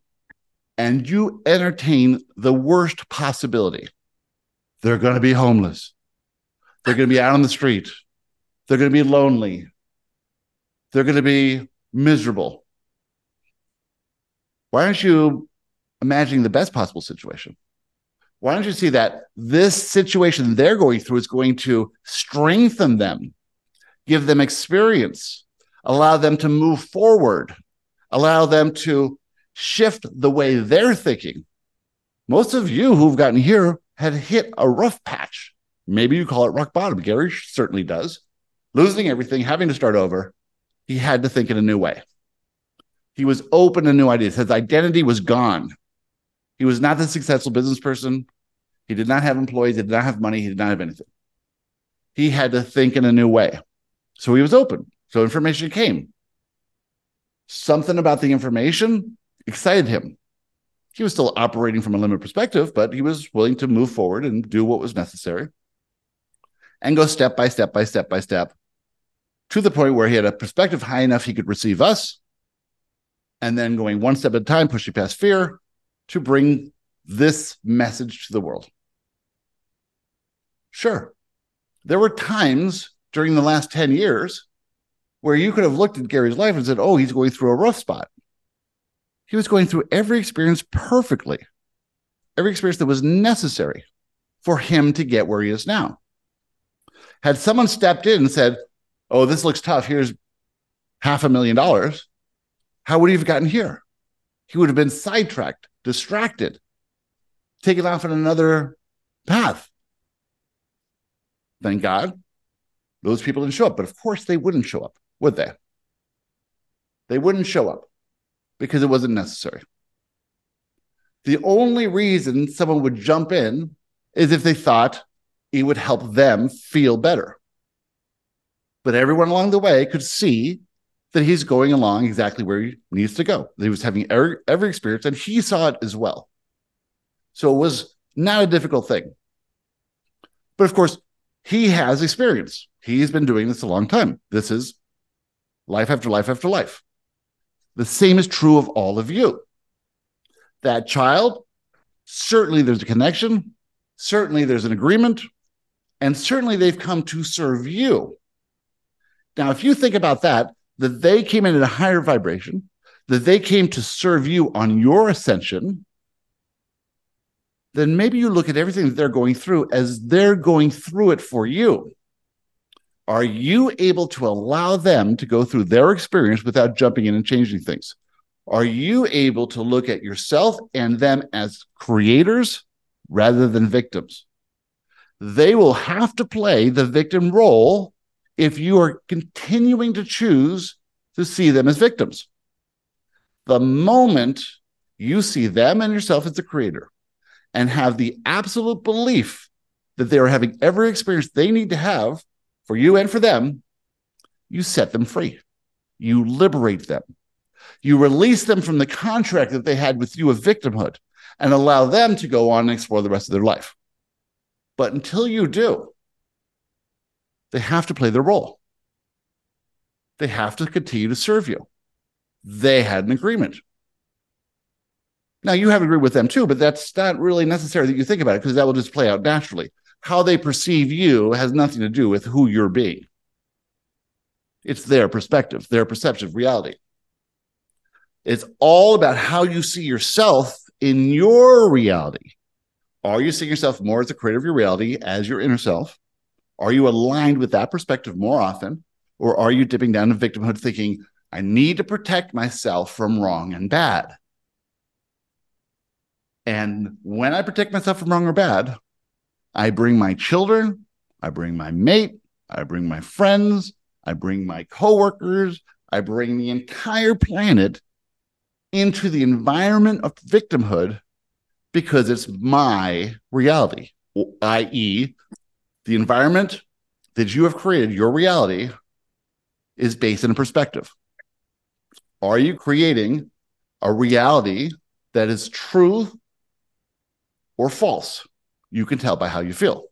and you entertain the worst possibility. They're going to be homeless. They're going to be out on the street. They're going to be lonely. They're going to be miserable. Why aren't you imagining the best possible situation? Why don't you see that this situation they're going through is going to strengthen them, give them experience, allow them to move forward, allow them to shift the way they're thinking. Most of you who've gotten here had hit a rough patch. Maybe you call it rock bottom. Gary certainly does. Losing everything, having to start over. He had to think in a new way. He was open to new ideas. His identity was gone. He was not the successful business person. He did not have employees. He did not have money. He did not have anything. He had to think in a new way. So he was open. So information came. Something about the information excited him. He was still operating from a limited perspective, but he was willing to move forward and do what was necessary and go step by step by step by step to the point where he had a perspective high enough he could receive us and then going one step at a time, pushing past fear to bring this message to the world. Sure, there were times during the last 10 years where you could have looked at Gary's life and said, oh, he's going through a rough spot. He was going through every experience perfectly, every experience that was necessary for him to get where he is now. Had someone stepped in and said, oh, this looks tough, here's half a million dollars, how would he have gotten here? He would have been sidetracked, distracted, taken off on another path. Thank God those people didn't show up. But of course, they wouldn't show up, would they? They wouldn't show up because it wasn't necessary. The only reason someone would jump in is if they thought it would help them feel better. But everyone along the way could see that he's going along exactly where he needs to go. He was having every, every experience and he saw it as well. So it was not a difficult thing. But of course, he has experience. He's been doing this a long time. This is life after life after life. The same is true of all of you. That child, certainly there's a connection, certainly there's an agreement, and certainly they've come to serve you. Now, if you think about that, that they came in at a higher vibration, that they came to serve you on your ascension, then maybe you look at everything that they're going through as they're going through it for you. Are you able to allow them to go through their experience without jumping in and changing things? Are you able to look at yourself and them as creators rather than victims? They will have to play the victim role if you are continuing to choose to see them as victims. The moment you see them and yourself as the creator and have the absolute belief that they are having every experience they need to have for you and for them, you set them free. You liberate them. You release them from the contract that they had with you of victimhood and allow them to go on and explore the rest of their life. But until you do, they have to play their role. They have to continue to serve you. They had an agreement. Now, you have agreed with them too, but that's not really necessary that you think about it because that will just play out naturally how they perceive you has nothing to do with who you're being. It's their perspective, their perception of reality. It's all about how you see yourself in your reality. Are you seeing yourself more as the creator of your reality, as your inner self? Are you aligned with that perspective more often? Or are you dipping down to victimhood thinking, I need to protect myself from wrong and bad? And when I protect myself from wrong or bad, I bring my children, I bring my mate, I bring my friends, I bring my coworkers, I bring the entire planet into the environment of victimhood because it's my reality, i.e., the environment that you have created, your reality, is based in a perspective. Are you creating a reality that is true or false? You can tell by how you feel.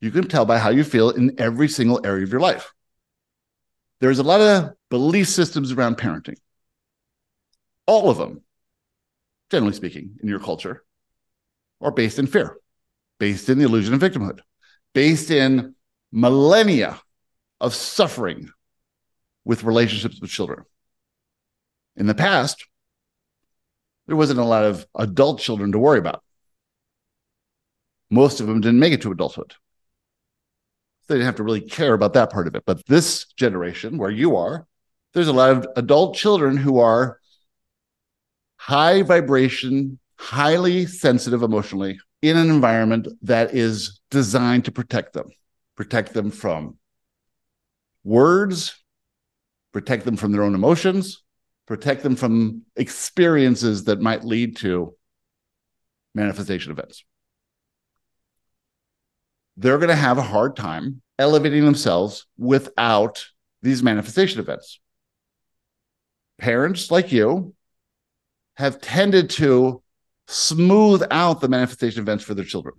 You can tell by how you feel in every single area of your life. There's a lot of belief systems around parenting. All of them, generally speaking, in your culture, are based in fear, based in the illusion of victimhood, based in millennia of suffering with relationships with children. In the past, there wasn't a lot of adult children to worry about. Most of them didn't make it to adulthood. They didn't have to really care about that part of it. But this generation, where you are, there's a lot of adult children who are high vibration, highly sensitive emotionally in an environment that is designed to protect them, protect them from words, protect them from their own emotions, protect them from experiences that might lead to manifestation events. They're going to have a hard time elevating themselves without these manifestation events. Parents like you have tended to smooth out the manifestation events for their children.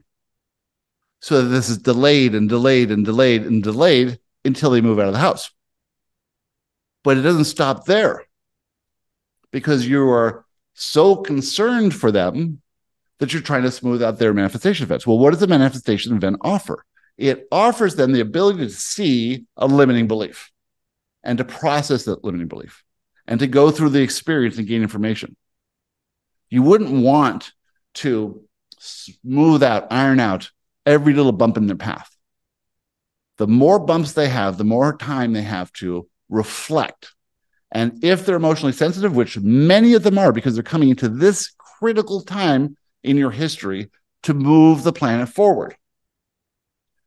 So that this is delayed and delayed and delayed and delayed until they move out of the house. But it doesn't stop there because you are so concerned for them that you're trying to smooth out their manifestation events. Well, what does the manifestation event offer? It offers them the ability to see a limiting belief and to process that limiting belief and to go through the experience and gain information. You wouldn't want to smooth out, iron out every little bump in their path. The more bumps they have, the more time they have to reflect. And if they're emotionally sensitive, which many of them are because they're coming into this critical time in your history to move the planet forward.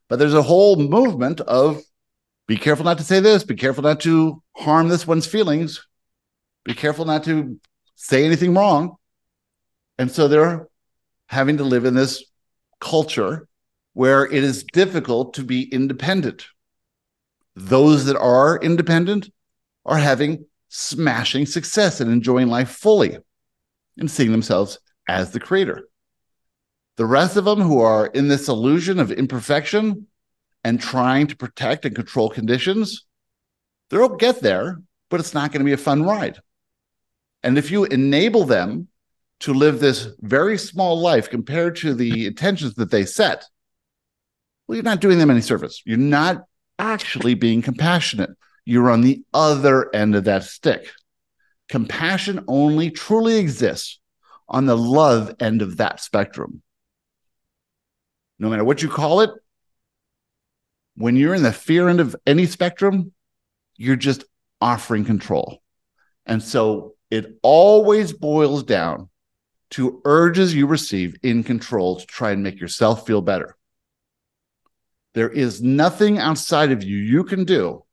But there's a whole movement of be careful not to say this, be careful not to harm this one's feelings, be careful not to say anything wrong. And so they're having to live in this culture where it is difficult to be independent. Those that are independent are having smashing success and enjoying life fully and seeing themselves as the creator. The rest of them who are in this illusion of imperfection and trying to protect and control conditions, they'll get there, but it's not going to be a fun ride. And if you enable them to live this very small life compared to the intentions that they set, well, you're not doing them any service. You're not actually being compassionate. You're on the other end of that stick. Compassion only truly exists on the love end of that spectrum. No matter what you call it, when you're in the fear end of any spectrum, you're just offering control. And so it always boils down to urges you receive in control to try and make yourself feel better. There is nothing outside of you you can do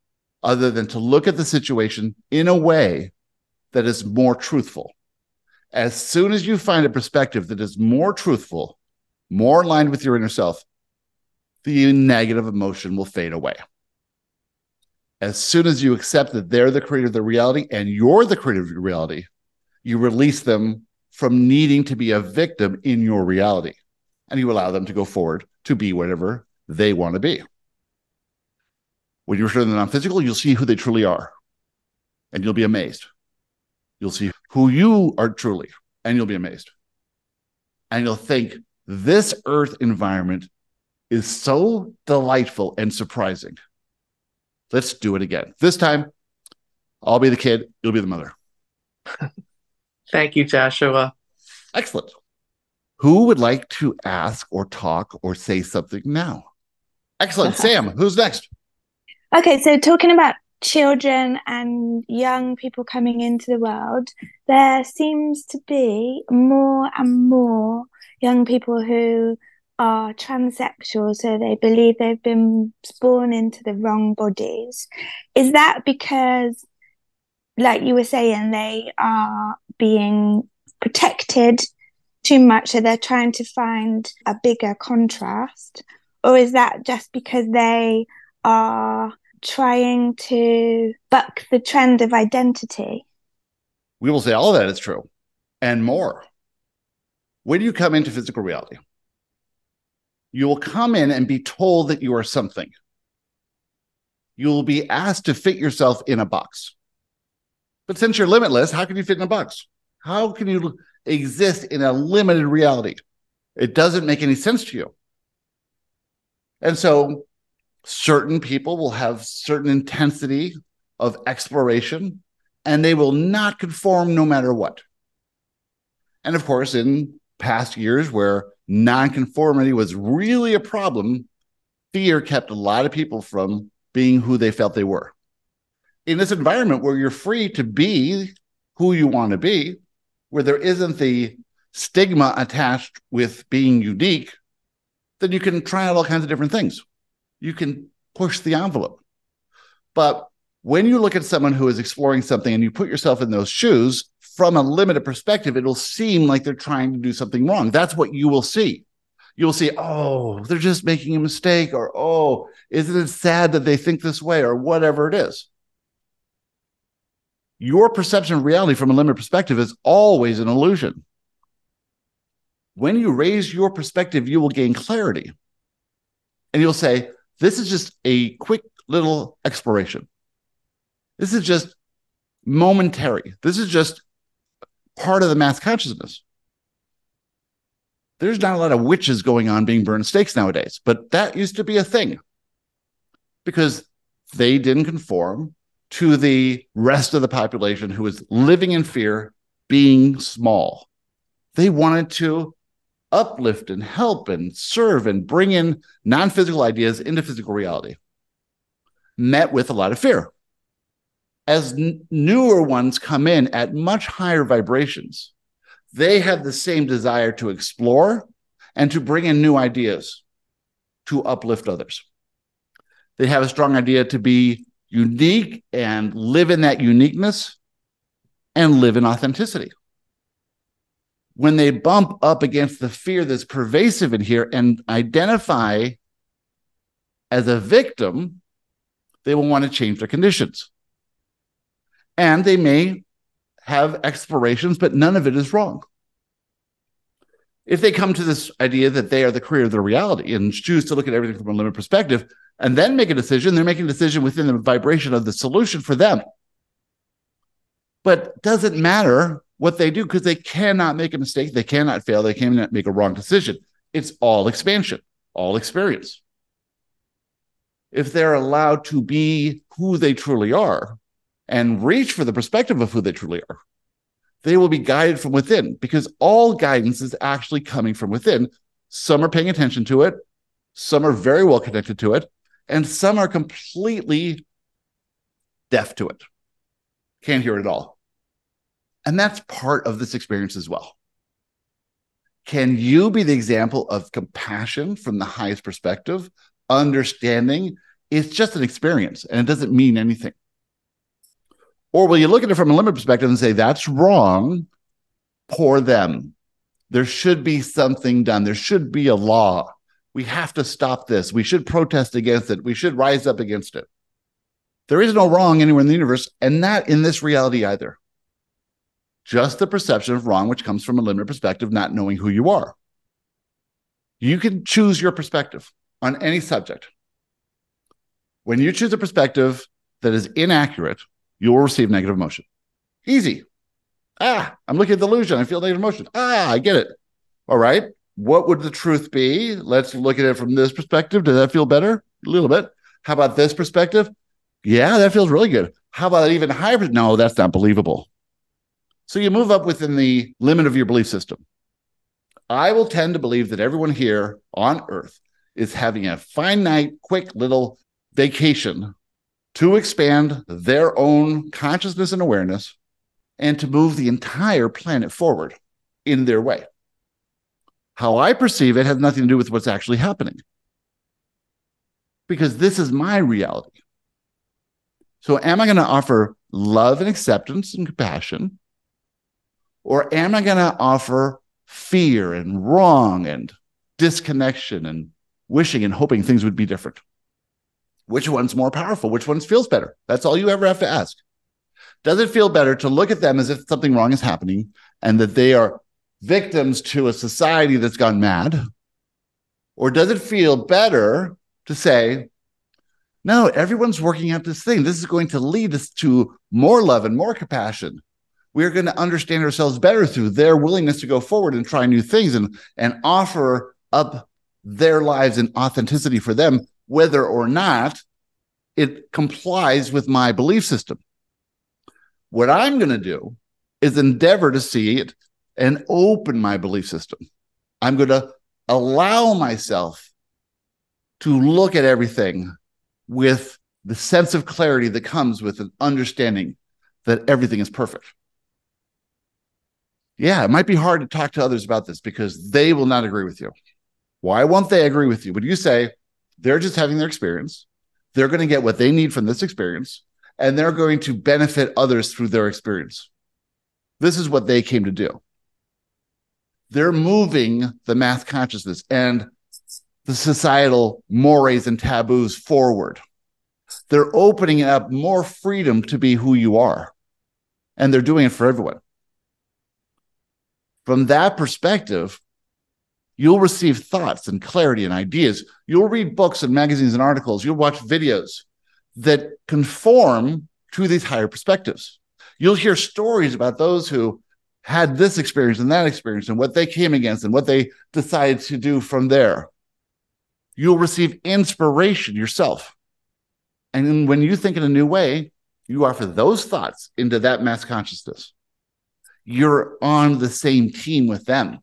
other than to look at the situation in a way that is more truthful. As soon as you find a perspective that is more truthful, more aligned with your inner self, the negative emotion will fade away. As soon as you accept that they're the creator of the reality and you're the creator of your reality, you release them from needing to be a victim in your reality and you allow them to go forward to be whatever they want to be. When you return to the non physical, you'll see who they truly are and you'll be amazed. You'll see who you are truly and you'll be amazed. And you'll think, this earth environment is so delightful and surprising. Let's do it again. This time, I'll be the kid, you'll be the mother. (laughs) Thank you, Joshua. Excellent. Who would like to ask or talk or say something now? Excellent. Sam, who's next? Okay, so talking about children and young people coming into the world, there seems to be more and more young people who are transsexual, so they believe they've been born into the wrong bodies. Is that because, like you were saying, they are being protected too much, so they're trying to find a bigger contrast? Or is that just because they are trying to buck the trend of identity? We will say all of that is true and more. When you come into physical reality, you will come in and be told that you are something. You will be asked to fit yourself in a box. But since you're limitless, how can you fit in a box? How can you exist in a limited reality? It doesn't make any sense to you. And so certain people will have certain intensity of exploration and they will not conform no matter what. And of course, in past years where nonconformity was really a problem, fear kept a lot of people from being who they felt they were. In this environment where you're free to be who you want to be, where there isn't the stigma attached with being unique, then you can try out all kinds of different things you can push the envelope. But when you look at someone who is exploring something and you put yourself in those shoes from a limited perspective, it'll seem like they're trying to do something wrong. That's what you will see. You'll see, oh, they're just making a mistake, or oh, isn't it sad that they think this way, or whatever it is. Your perception of reality from a limited perspective is always an illusion. When you raise your perspective, you will gain clarity. And you'll say, this is just a quick little exploration. This is just momentary. This is just part of the mass consciousness. There's not a lot of witches going on being burned stakes nowadays, but that used to be a thing because they didn't conform to the rest of the population who was living in fear, being small. They wanted to uplift and help and serve and bring in non physical ideas into physical reality, met with a lot of fear. As n- newer ones come in at much higher vibrations, they have the same desire to explore and to bring in new ideas to uplift others. They have a strong idea to be unique and live in that uniqueness and live in authenticity when they bump up against the fear that's pervasive in here and identify as a victim, they will want to change their conditions. And they may have explorations, but none of it is wrong. If they come to this idea that they are the creator of their reality and choose to look at everything from a limited perspective and then make a decision, they're making a decision within the vibration of the solution for them. But doesn't matter what they do because they cannot make a mistake, they cannot fail, they cannot make a wrong decision. It's all expansion, all experience. If they're allowed to be who they truly are and reach for the perspective of who they truly are, they will be guided from within because all guidance is actually coming from within. Some are paying attention to it, some are very well connected to it, and some are completely deaf to it. Can't hear it at all. And that's part of this experience as well. Can you be the example of compassion from the highest perspective, understanding it's just an experience and it doesn't mean anything? Or will you look at it from a limited perspective and say, that's wrong, poor them? There should be something done. There should be a law. We have to stop this. We should protest against it. We should rise up against it. There is no wrong anywhere in the universe, and not in this reality either just the perception of wrong, which comes from a limited perspective, not knowing who you are. You can choose your perspective on any subject. When you choose a perspective that is inaccurate, you will receive negative emotion. Easy. Ah, I'm looking at the illusion. I feel negative emotion. Ah, I get it. All right. What would the truth be? Let's look at it from this perspective. Does that feel better? A little bit. How about this perspective? Yeah, that feels really good. How about even higher? No, that's not believable. So you move up within the limit of your belief system. I will tend to believe that everyone here on earth is having a finite, quick little vacation to expand their own consciousness and awareness and to move the entire planet forward in their way. How I perceive it has nothing to do with what's actually happening because this is my reality. So, am I going to offer love and acceptance and compassion? Or am I going to offer fear and wrong and disconnection and wishing and hoping things would be different? Which one's more powerful? Which one feels better? That's all you ever have to ask. Does it feel better to look at them as if something wrong is happening and that they are victims to a society that's gone mad? Or does it feel better to say, no, everyone's working at this thing. This is going to lead us to more love and more compassion. We're going to understand ourselves better through their willingness to go forward and try new things and, and offer up their lives in authenticity for them, whether or not it complies with my belief system. What I'm going to do is endeavor to see it and open my belief system. I'm going to allow myself to look at everything with the sense of clarity that comes with an understanding that everything is perfect. Yeah, it might be hard to talk to others about this because they will not agree with you. Why won't they agree with you? But you say they're just having their experience. They're going to get what they need from this experience, and they're going to benefit others through their experience. This is what they came to do. They're moving the mass consciousness and the societal mores and taboos forward. They're opening up more freedom to be who you are. And they're doing it for everyone. From that perspective, you'll receive thoughts and clarity and ideas. You'll read books and magazines and articles. You'll watch videos that conform to these higher perspectives. You'll hear stories about those who had this experience and that experience and what they came against and what they decided to do from there you'll receive inspiration yourself. And when you think in a new way, you offer those thoughts into that mass consciousness. You're on the same team with them.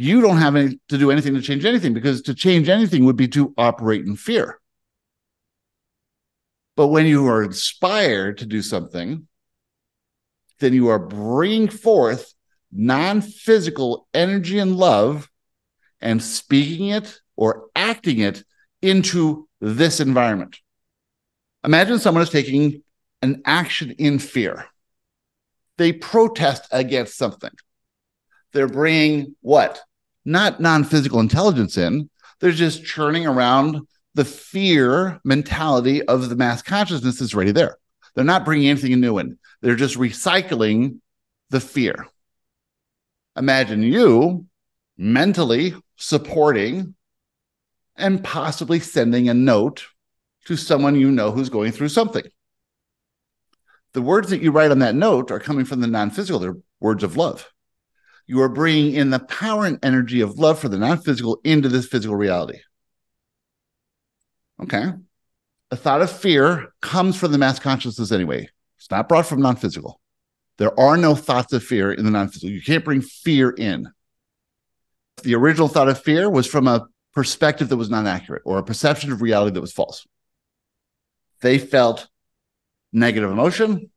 You don't have any, to do anything to change anything because to change anything would be to operate in fear. But when you are inspired to do something, then you are bringing forth non physical energy and love and speaking it or acting it into this environment. Imagine someone is taking an action in fear. They protest against something. They're bringing what? Not non physical intelligence in, they're just churning around the fear mentality of the mass consciousness that's already there. They're not bringing anything new in, they're just recycling the fear. Imagine you mentally supporting and possibly sending a note to someone you know who's going through something. The words that you write on that note are coming from the non physical, they're words of love. You are bringing in the power and energy of love for the non physical into this physical reality. Okay. A thought of fear comes from the mass consciousness anyway. It's not brought from non physical. There are no thoughts of fear in the non physical. You can't bring fear in the original thought of fear was from a perspective that was not accurate or a perception of reality that was false. They felt negative emotion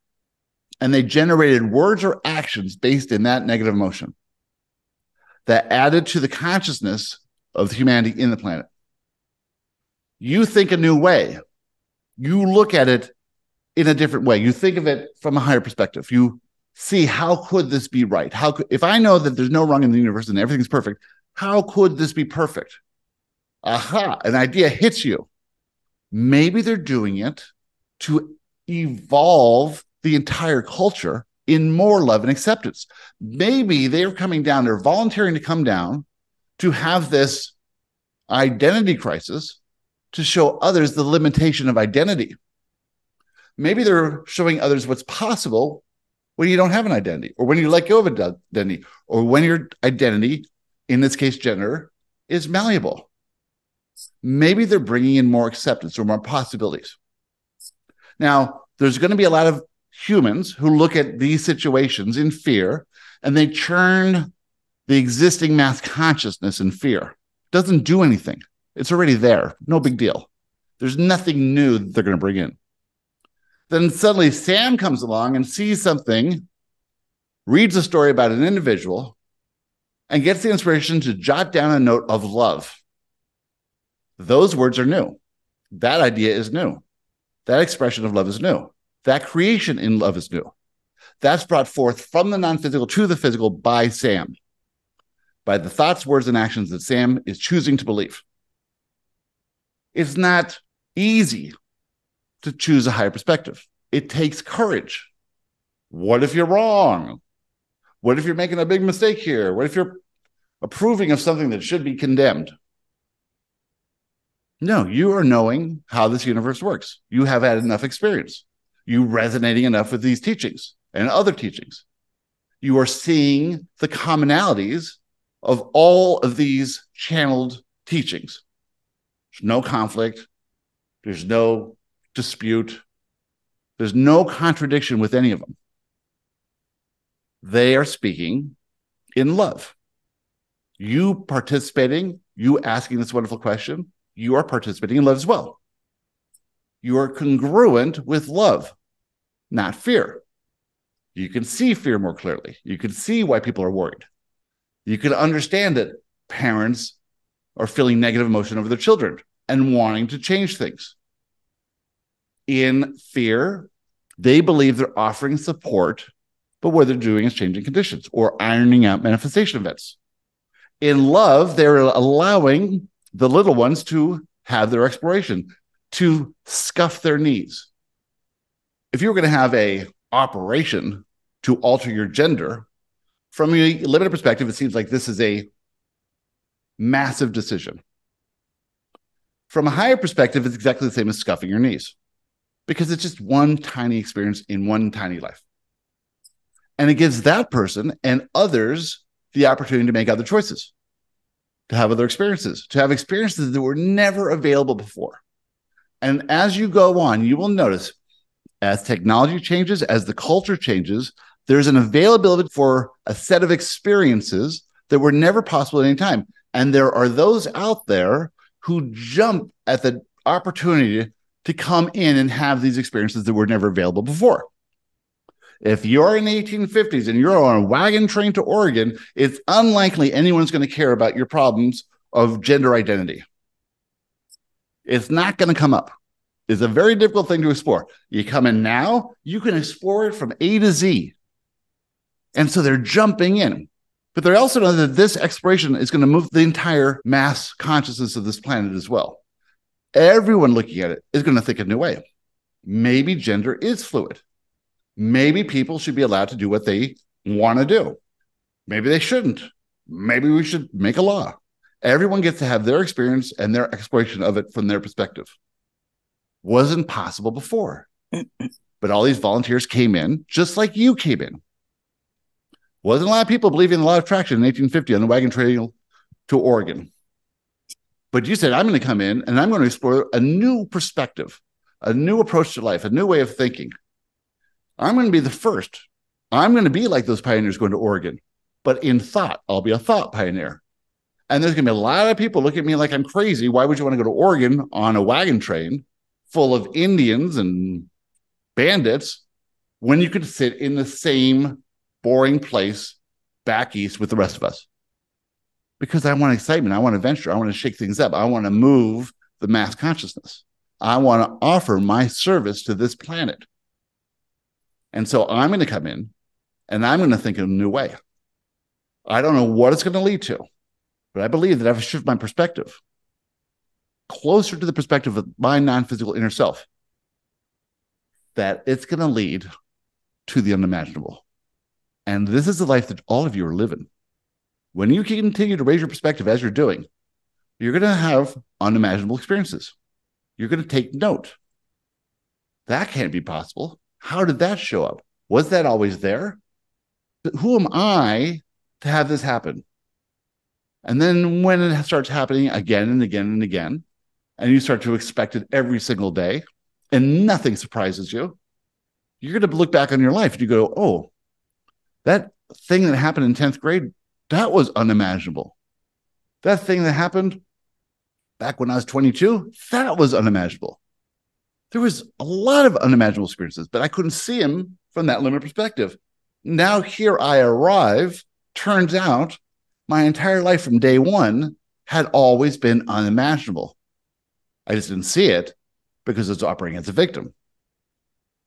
and they generated words or actions based in that negative emotion that added to the consciousness of humanity in the planet. You think a new way. You look at it in a different way. You think of it from a higher perspective. You see how could this be right? How could if I know that there's no wrong in the universe and everything's perfect, how could this be perfect? Aha, an idea hits you. Maybe they're doing it to evolve the entire culture in more love and acceptance. Maybe they're coming down, they're volunteering to come down to have this identity crisis to show others the limitation of identity. Maybe they're showing others what's possible when you don't have an identity, or when you let go of identity, or when your identity in this case, gender, is malleable. Maybe they're bringing in more acceptance or more possibilities. Now, there's going to be a lot of humans who look at these situations in fear and they churn the existing mass consciousness in fear. Doesn't do anything. It's already there. No big deal. There's nothing new that they're going to bring in. Then suddenly Sam comes along and sees something, reads a story about an individual, and gets the inspiration to jot down a note of love. Those words are new. That idea is new. That expression of love is new. That creation in love is new. That's brought forth from the non physical to the physical by Sam, by the thoughts, words, and actions that Sam is choosing to believe. It's not easy to choose a higher perspective. It takes courage. What if you're wrong? What if you're making a big mistake here? What if you're approving of something that should be condemned? No, you are knowing how this universe works. You have had enough experience. You resonating enough with these teachings and other teachings. You are seeing the commonalities of all of these channeled teachings. There's no conflict. There's no dispute. There's no contradiction with any of them. They are speaking in love. You participating, you asking this wonderful question, you are participating in love as well. You are congruent with love, not fear. You can see fear more clearly. You can see why people are worried. You can understand that parents are feeling negative emotion over their children and wanting to change things. In fear, they believe they're offering support, but what they're doing is changing conditions or ironing out manifestation events. In love, they're allowing the little ones to have their exploration, to scuff their knees. If you were going to have a operation to alter your gender, from a limited perspective, it seems like this is a massive decision. From a higher perspective, it's exactly the same as scuffing your knees because it's just one tiny experience in one tiny life. And it gives that person and others the opportunity to make other choices to have other experiences, to have experiences that were never available before. And as you go on, you will notice as technology changes, as the culture changes, there's an availability for a set of experiences that were never possible at any time. And there are those out there who jump at the opportunity to come in and have these experiences that were never available before. If you're in the 1850s and you're on a wagon train to Oregon, it's unlikely anyone's going to care about your problems of gender identity. It's not going to come up. It's a very difficult thing to explore. You come in now, you can explore it from A to Z. And so they're jumping in. But they're also know that this exploration is going to move the entire mass consciousness of this planet as well. Everyone looking at it is going to think a new way. Maybe gender is fluid maybe people should be allowed to do what they want to do. Maybe they shouldn't. Maybe we should make a law. Everyone gets to have their experience and their exploration of it from their perspective. Wasn't possible before. (clears throat) but all these volunteers came in just like you came in. Wasn't a lot of people believing in the law of attraction in 1850 on the wagon trail to Oregon. But you said, I'm going to come in and I'm going to explore a new perspective, a new approach to life, a new way of thinking. I'm going to be the first. I'm going to be like those pioneers going to Oregon, but in thought, I'll be a thought pioneer. And there's going to be a lot of people look at me like I'm crazy. Why would you want to go to Oregon on a wagon train full of Indians and bandits when you could sit in the same boring place back east with the rest of us? Because I want excitement. I want adventure. I want to shake things up. I want to move the mass consciousness. I want to offer my service to this planet. And so I'm going to come in and I'm going to think in a new way. I don't know what it's going to lead to, but I believe that I've shifted my perspective closer to the perspective of my non physical inner self, that it's going to lead to the unimaginable. And this is the life that all of you are living. When you continue to raise your perspective as you're doing, you're going to have unimaginable experiences. You're going to take note. That can't be possible. How did that show up? Was that always there? Who am I to have this happen? And then when it starts happening again and again and again, and you start to expect it every single day, and nothing surprises you, you're going to look back on your life and you go, oh, that thing that happened in 10th grade, that was unimaginable. That thing that happened back when I was 22, that was unimaginable. There was a lot of unimaginable experiences, but I couldn't see them from that limited perspective. Now here I arrive. Turns out my entire life from day one had always been unimaginable. I just didn't see it because it's operating as a victim.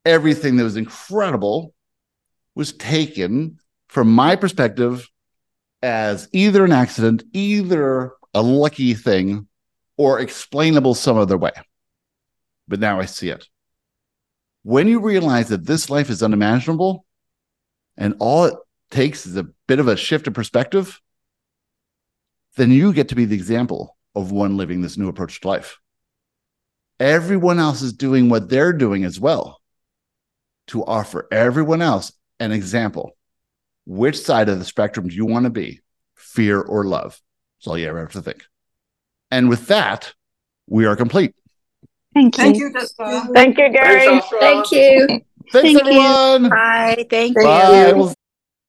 Everything that was incredible was taken from my perspective as either an accident, either a lucky thing, or explainable some other way. But now I see it. When you realize that this life is unimaginable and all it takes is a bit of a shift of perspective, then you get to be the example of one living this new approach to life. Everyone else is doing what they're doing as well to offer everyone else an example. Which side of the spectrum do you want to be? Fear or love? That's all you ever have to think. And with that, we are complete. Thank you. Thank you, Jessica. Thank you, Gary. Thank you. Thanks, Thank you. everyone. Bye. Thank Bye. you. We'll-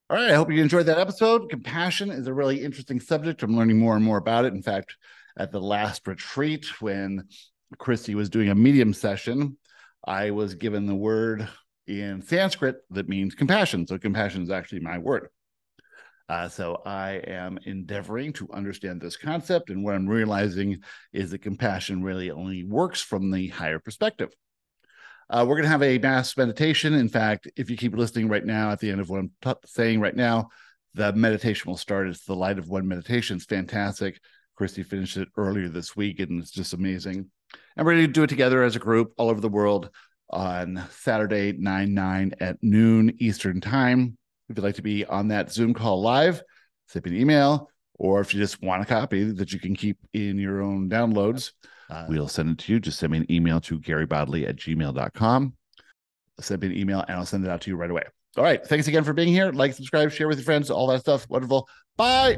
all right. I hope you enjoyed that episode. Compassion is a really interesting subject. I'm learning more and more about it. In fact, at the last retreat, when Christy was doing a medium session, I was given the word in Sanskrit that means compassion. So, compassion is actually my word. Uh, so, I am endeavoring to understand this concept. And what I'm realizing is that compassion really only works from the higher perspective. Uh, we're going to have a mass meditation. In fact, if you keep listening right now, at the end of what I'm t- saying right now, the meditation will start. It's the Light of One meditation. It's fantastic. Christy finished it earlier this week, and it's just amazing. And we're going to do it together as a group all over the world on Saturday, 9 9 at noon Eastern Time. If you'd like to be on that Zoom call live, send me an email, or if you just want a copy that you can keep in your own downloads, uh, we'll send it to you. Just send me an email to garybodley at gmail.com. Send me an email and I'll send it out to you right away. All right. Thanks again for being here. Like, subscribe, share with your friends, all that stuff. Wonderful. Bye.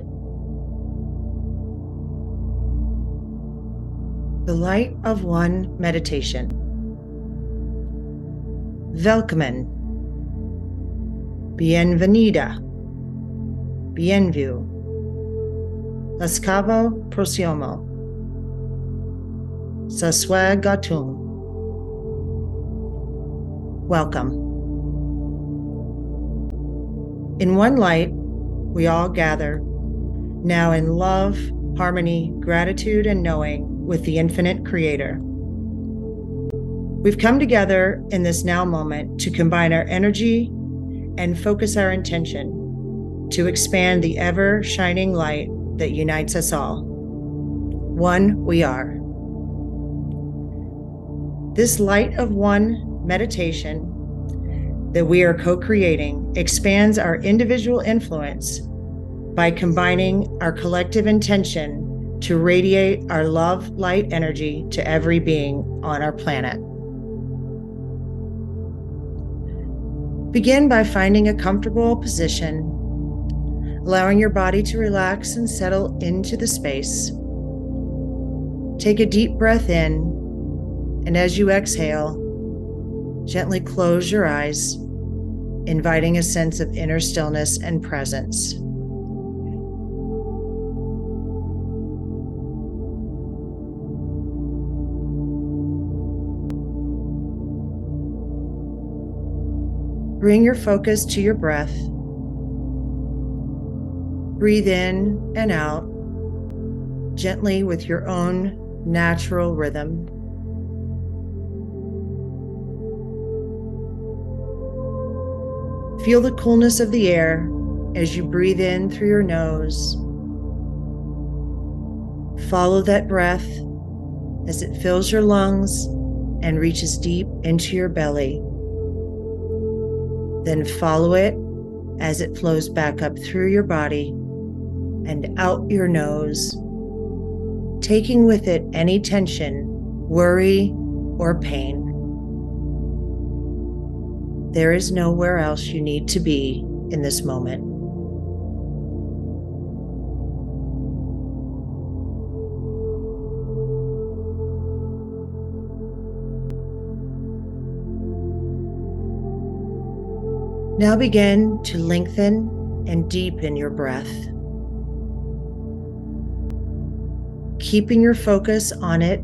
The Light of One Meditation. Welcome. Bienvenida. Bienvenue. Lascavo prosiomo. Saswagatum. Welcome. In one light, we all gather, now in love, harmony, gratitude, and knowing with the infinite Creator. We've come together in this now moment to combine our energy and focus our intention to expand the ever shining light that unites us all. One we are. This light of one meditation that we are co creating expands our individual influence by combining our collective intention to radiate our love light energy to every being on our planet. Begin by finding a comfortable position, allowing your body to relax and settle into the space. Take a deep breath in, and as you exhale, gently close your eyes, inviting a sense of inner stillness and presence. Bring your focus to your breath. Breathe in and out gently with your own natural rhythm. Feel the coolness of the air as you breathe in through your nose. Follow that breath as it fills your lungs and reaches deep into your belly. Then follow it as it flows back up through your body and out your nose, taking with it any tension, worry, or pain. There is nowhere else you need to be in this moment. Now begin to lengthen and deepen your breath. Keeping your focus on it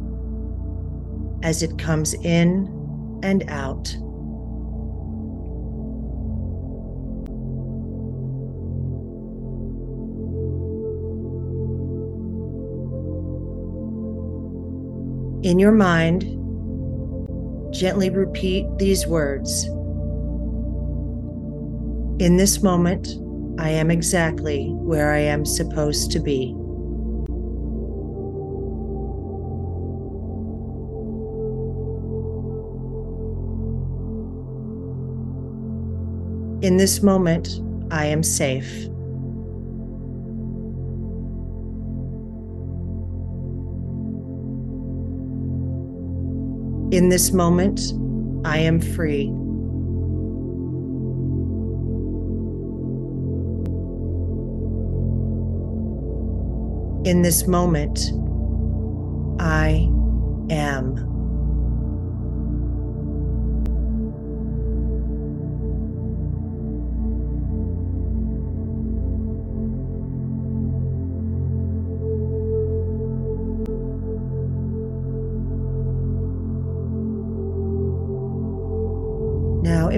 as it comes in and out. In your mind, gently repeat these words. In this moment, I am exactly where I am supposed to be. In this moment, I am safe. In this moment, I am free. In this moment,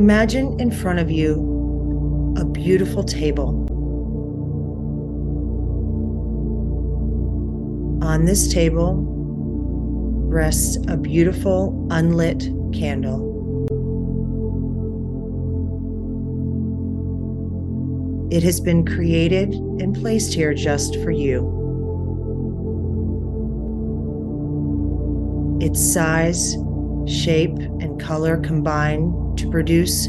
imagine in front of you a beautiful table. On this table rests a beautiful unlit candle. It has been created and placed here just for you. Its size, shape, and color combine to produce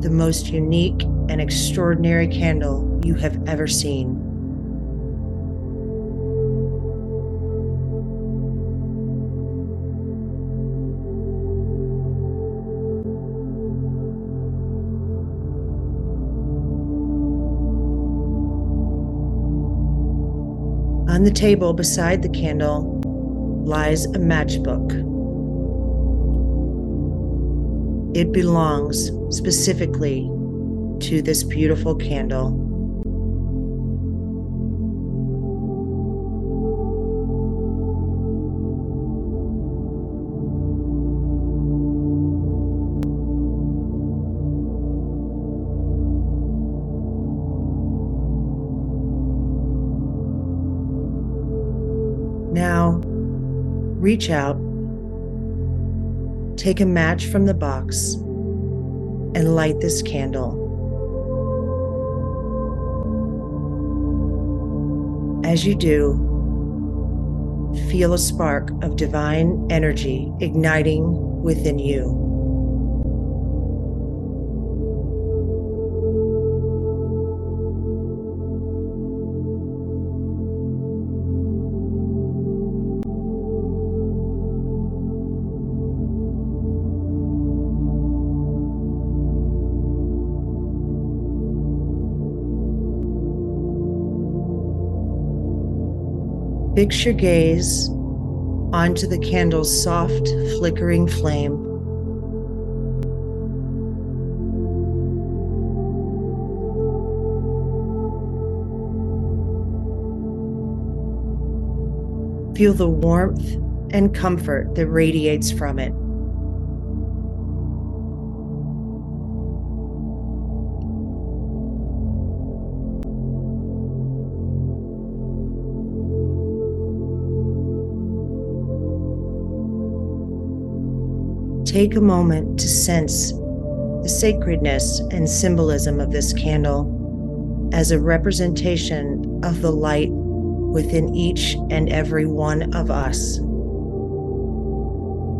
the most unique and extraordinary candle you have ever seen. On the table beside the candle lies a matchbook. It belongs specifically to this beautiful candle. Now, reach out, take a match from the box, and light this candle. As you do, feel a spark of divine energy igniting within you. Fix your gaze onto the candle's soft, flickering flame. Feel the warmth and comfort that radiates from it. Take a moment to sense the sacredness and symbolism of this candle as a representation of the light within each and every one of us,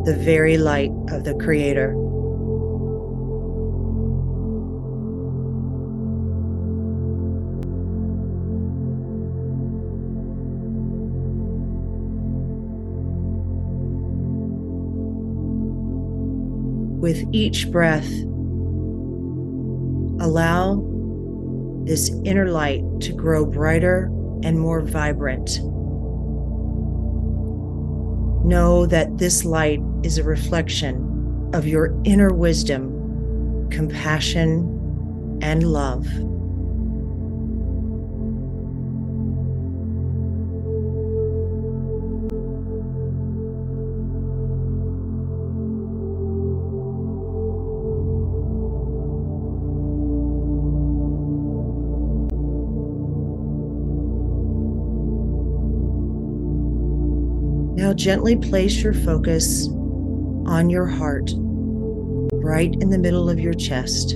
the very light of the Creator. With each breath, allow this inner light to grow brighter and more vibrant. Know that this light is a reflection of your inner wisdom, compassion, and love. Now, gently place your focus on your heart, right in the middle of your chest.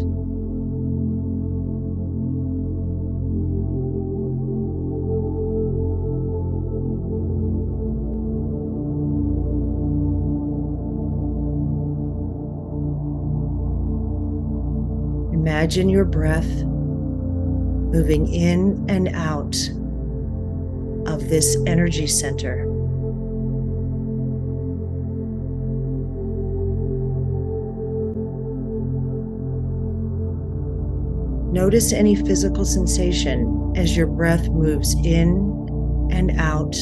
Imagine your breath moving in and out of this energy center. Notice any physical sensation as your breath moves in and out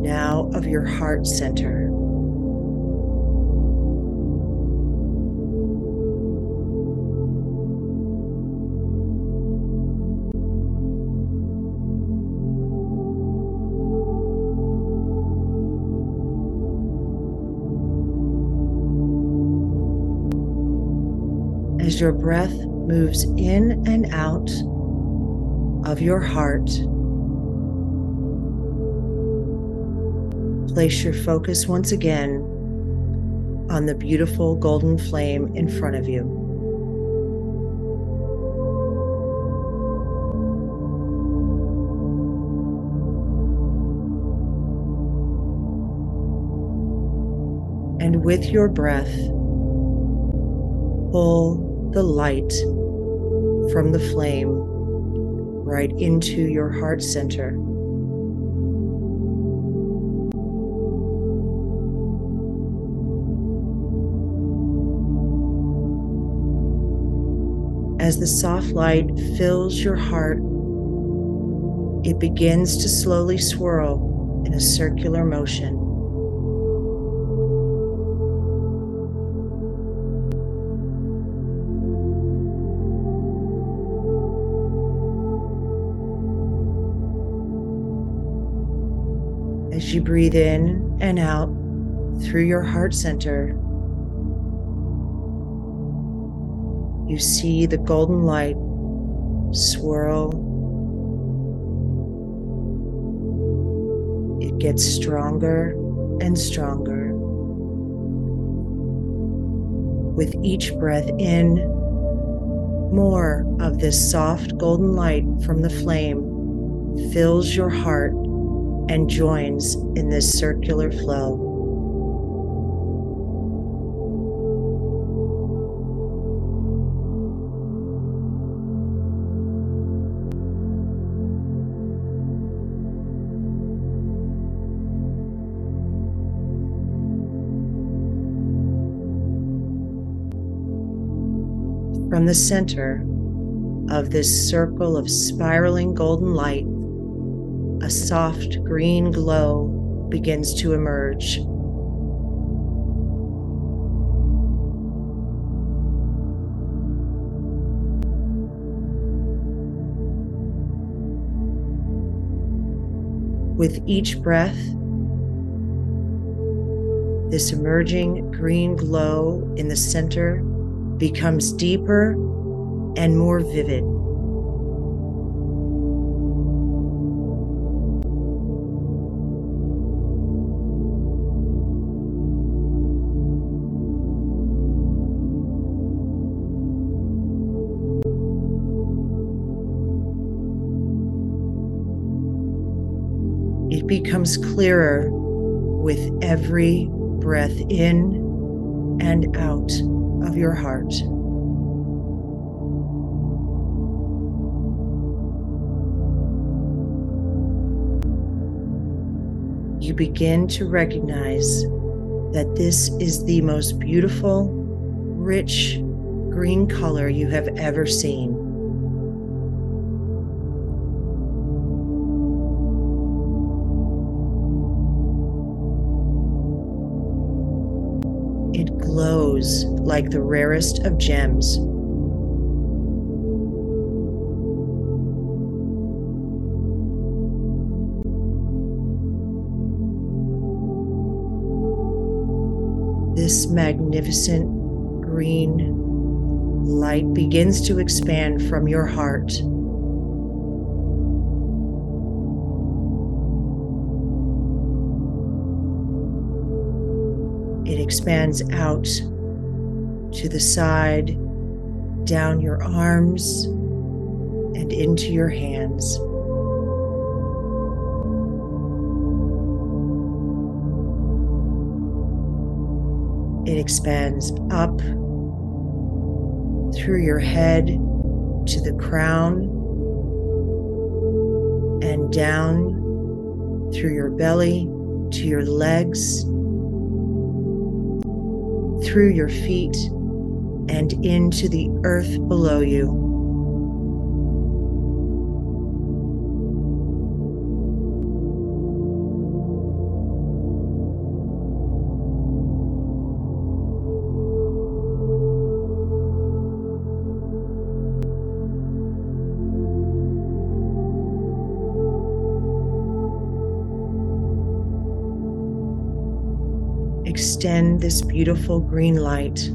now of your heart center. As your breath moves in and out of your heart, place your focus once again on the beautiful golden flame in front of you. And with your breath, pull the light from the flame right into your heart center. As the soft light fills your heart, it begins to slowly swirl in a circular motion. You breathe in and out through your heart center, you see the golden light swirl. It gets stronger and stronger. With each breath in, more of this soft golden light from the flame fills your heart and joins in this circular flow. From the center of this circle of spiraling golden light, a soft green glow begins to emerge. With each breath, this emerging green glow in the center becomes deeper and more vivid. Becomes clearer with every breath in and out of your heart. You begin to recognize that this is the most beautiful, rich green color you have ever seen. Like the rarest of gems. This magnificent green light begins to expand from your heart. It expands out to the side, down your arms, and into your hands. It expands up through your head to the crown and down through your belly to your legs, through your feet, and into the earth below you. extend this beautiful green light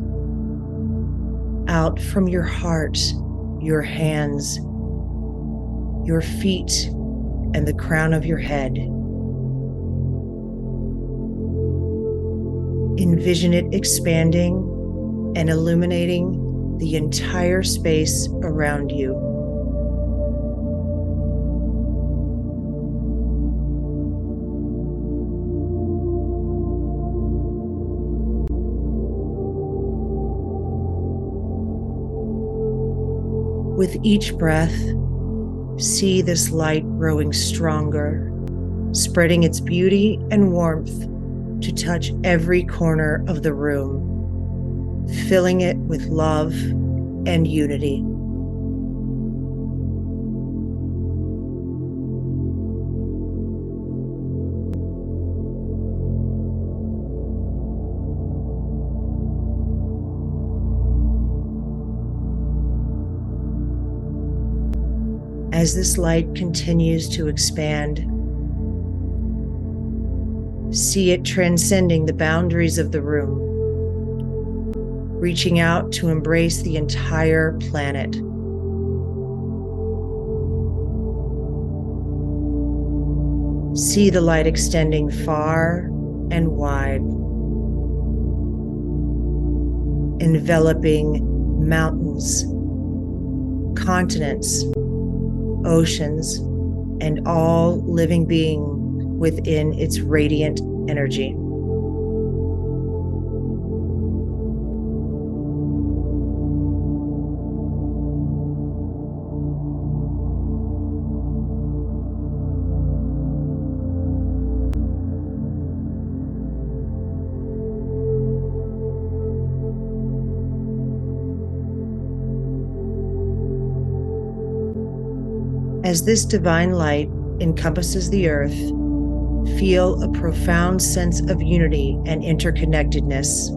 out from your heart, your hands, your feet, and the crown of your head. Envision it expanding and illuminating the entire space around you. With each breath, see this light growing stronger, spreading its beauty and warmth to touch every corner of the room, filling it with love and unity. As this light continues to expand. See it transcending the boundaries of the room, reaching out to embrace the entire planet. See the light extending far and wide, enveloping mountains, continents, oceans, and all living being within its radiant energy. As this divine light encompasses the earth, feel a profound sense of unity and interconnectedness.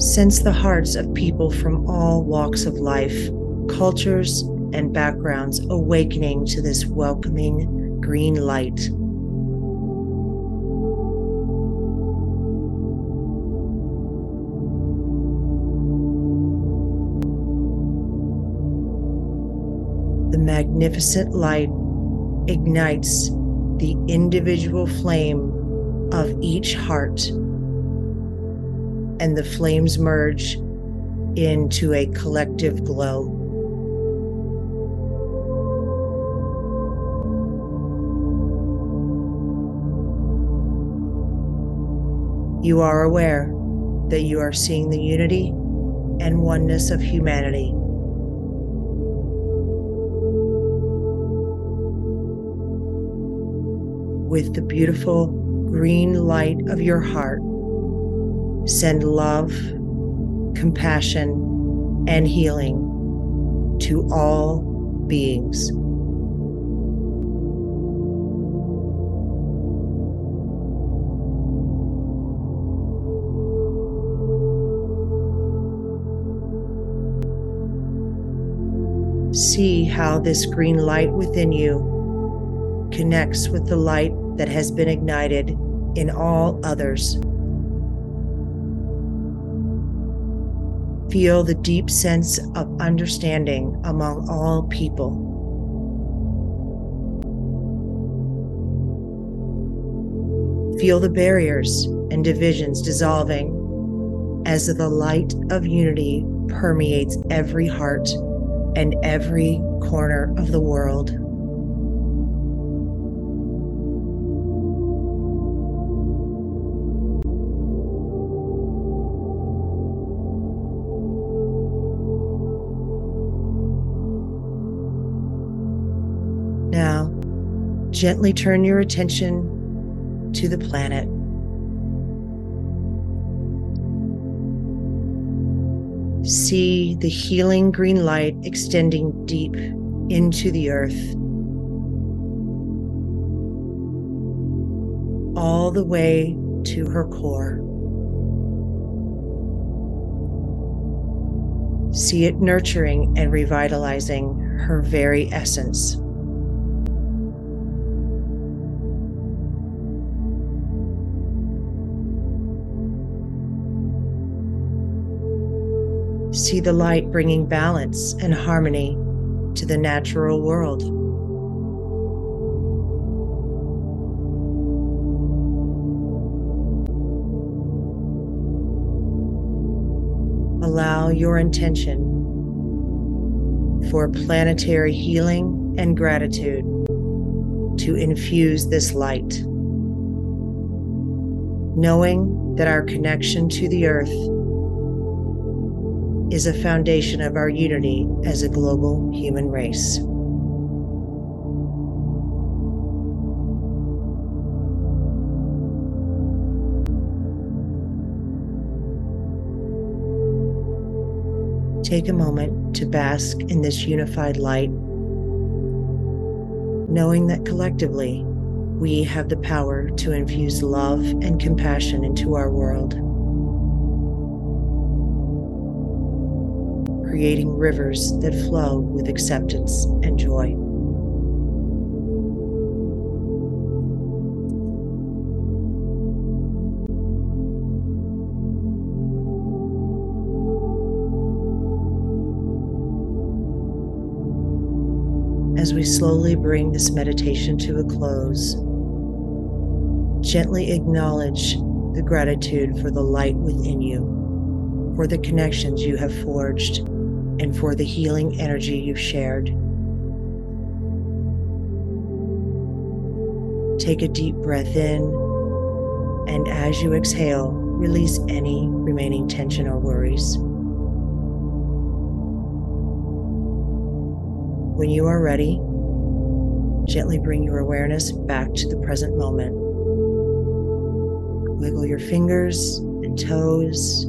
Sense the hearts of people from all walks of life, cultures, and backgrounds awakening to this welcoming green light. Magnificent light ignites the individual flame of each heart, and the flames merge into a collective glow. You are aware that you are seeing the unity and oneness of humanity with the beautiful green light of your heart, send love, compassion, and healing to all beings. See how this green light within you connects with the light that has been ignited in all others. Feel the deep sense of understanding among all people. Feel the barriers and divisions dissolving as the light of unity permeates every heart and every corner of the world. Gently turn your attention to the planet. See the healing green light extending deep into the earth, all the way to her core. See it nurturing and revitalizing her very essence. See the light bringing balance and harmony to the natural world. Allow your intention for planetary healing and gratitude to infuse this light. Knowing that our connection to the earth is a foundation of our unity as a global human race. Take a moment to bask in this unified light, knowing that collectively we have the power to infuse love and compassion into our world. Creating rivers that flow with acceptance and joy. As we slowly bring this meditation to a close, gently acknowledge the gratitude for the light within you, for the connections you have forged, and for the healing energy you've shared. Take a deep breath in, and as you exhale, release any remaining tension or worries. When you are ready, gently bring your awareness back to the present moment. Wiggle your fingers and toes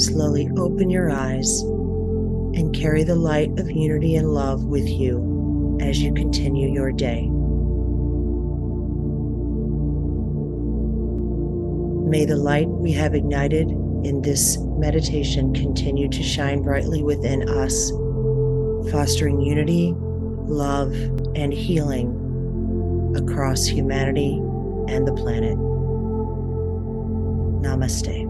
slowly open your eyes and carry the light of unity and love with you as you continue your day. May the light we have ignited in this meditation continue to shine brightly within us, fostering unity, love, and healing across humanity and the planet. Namaste.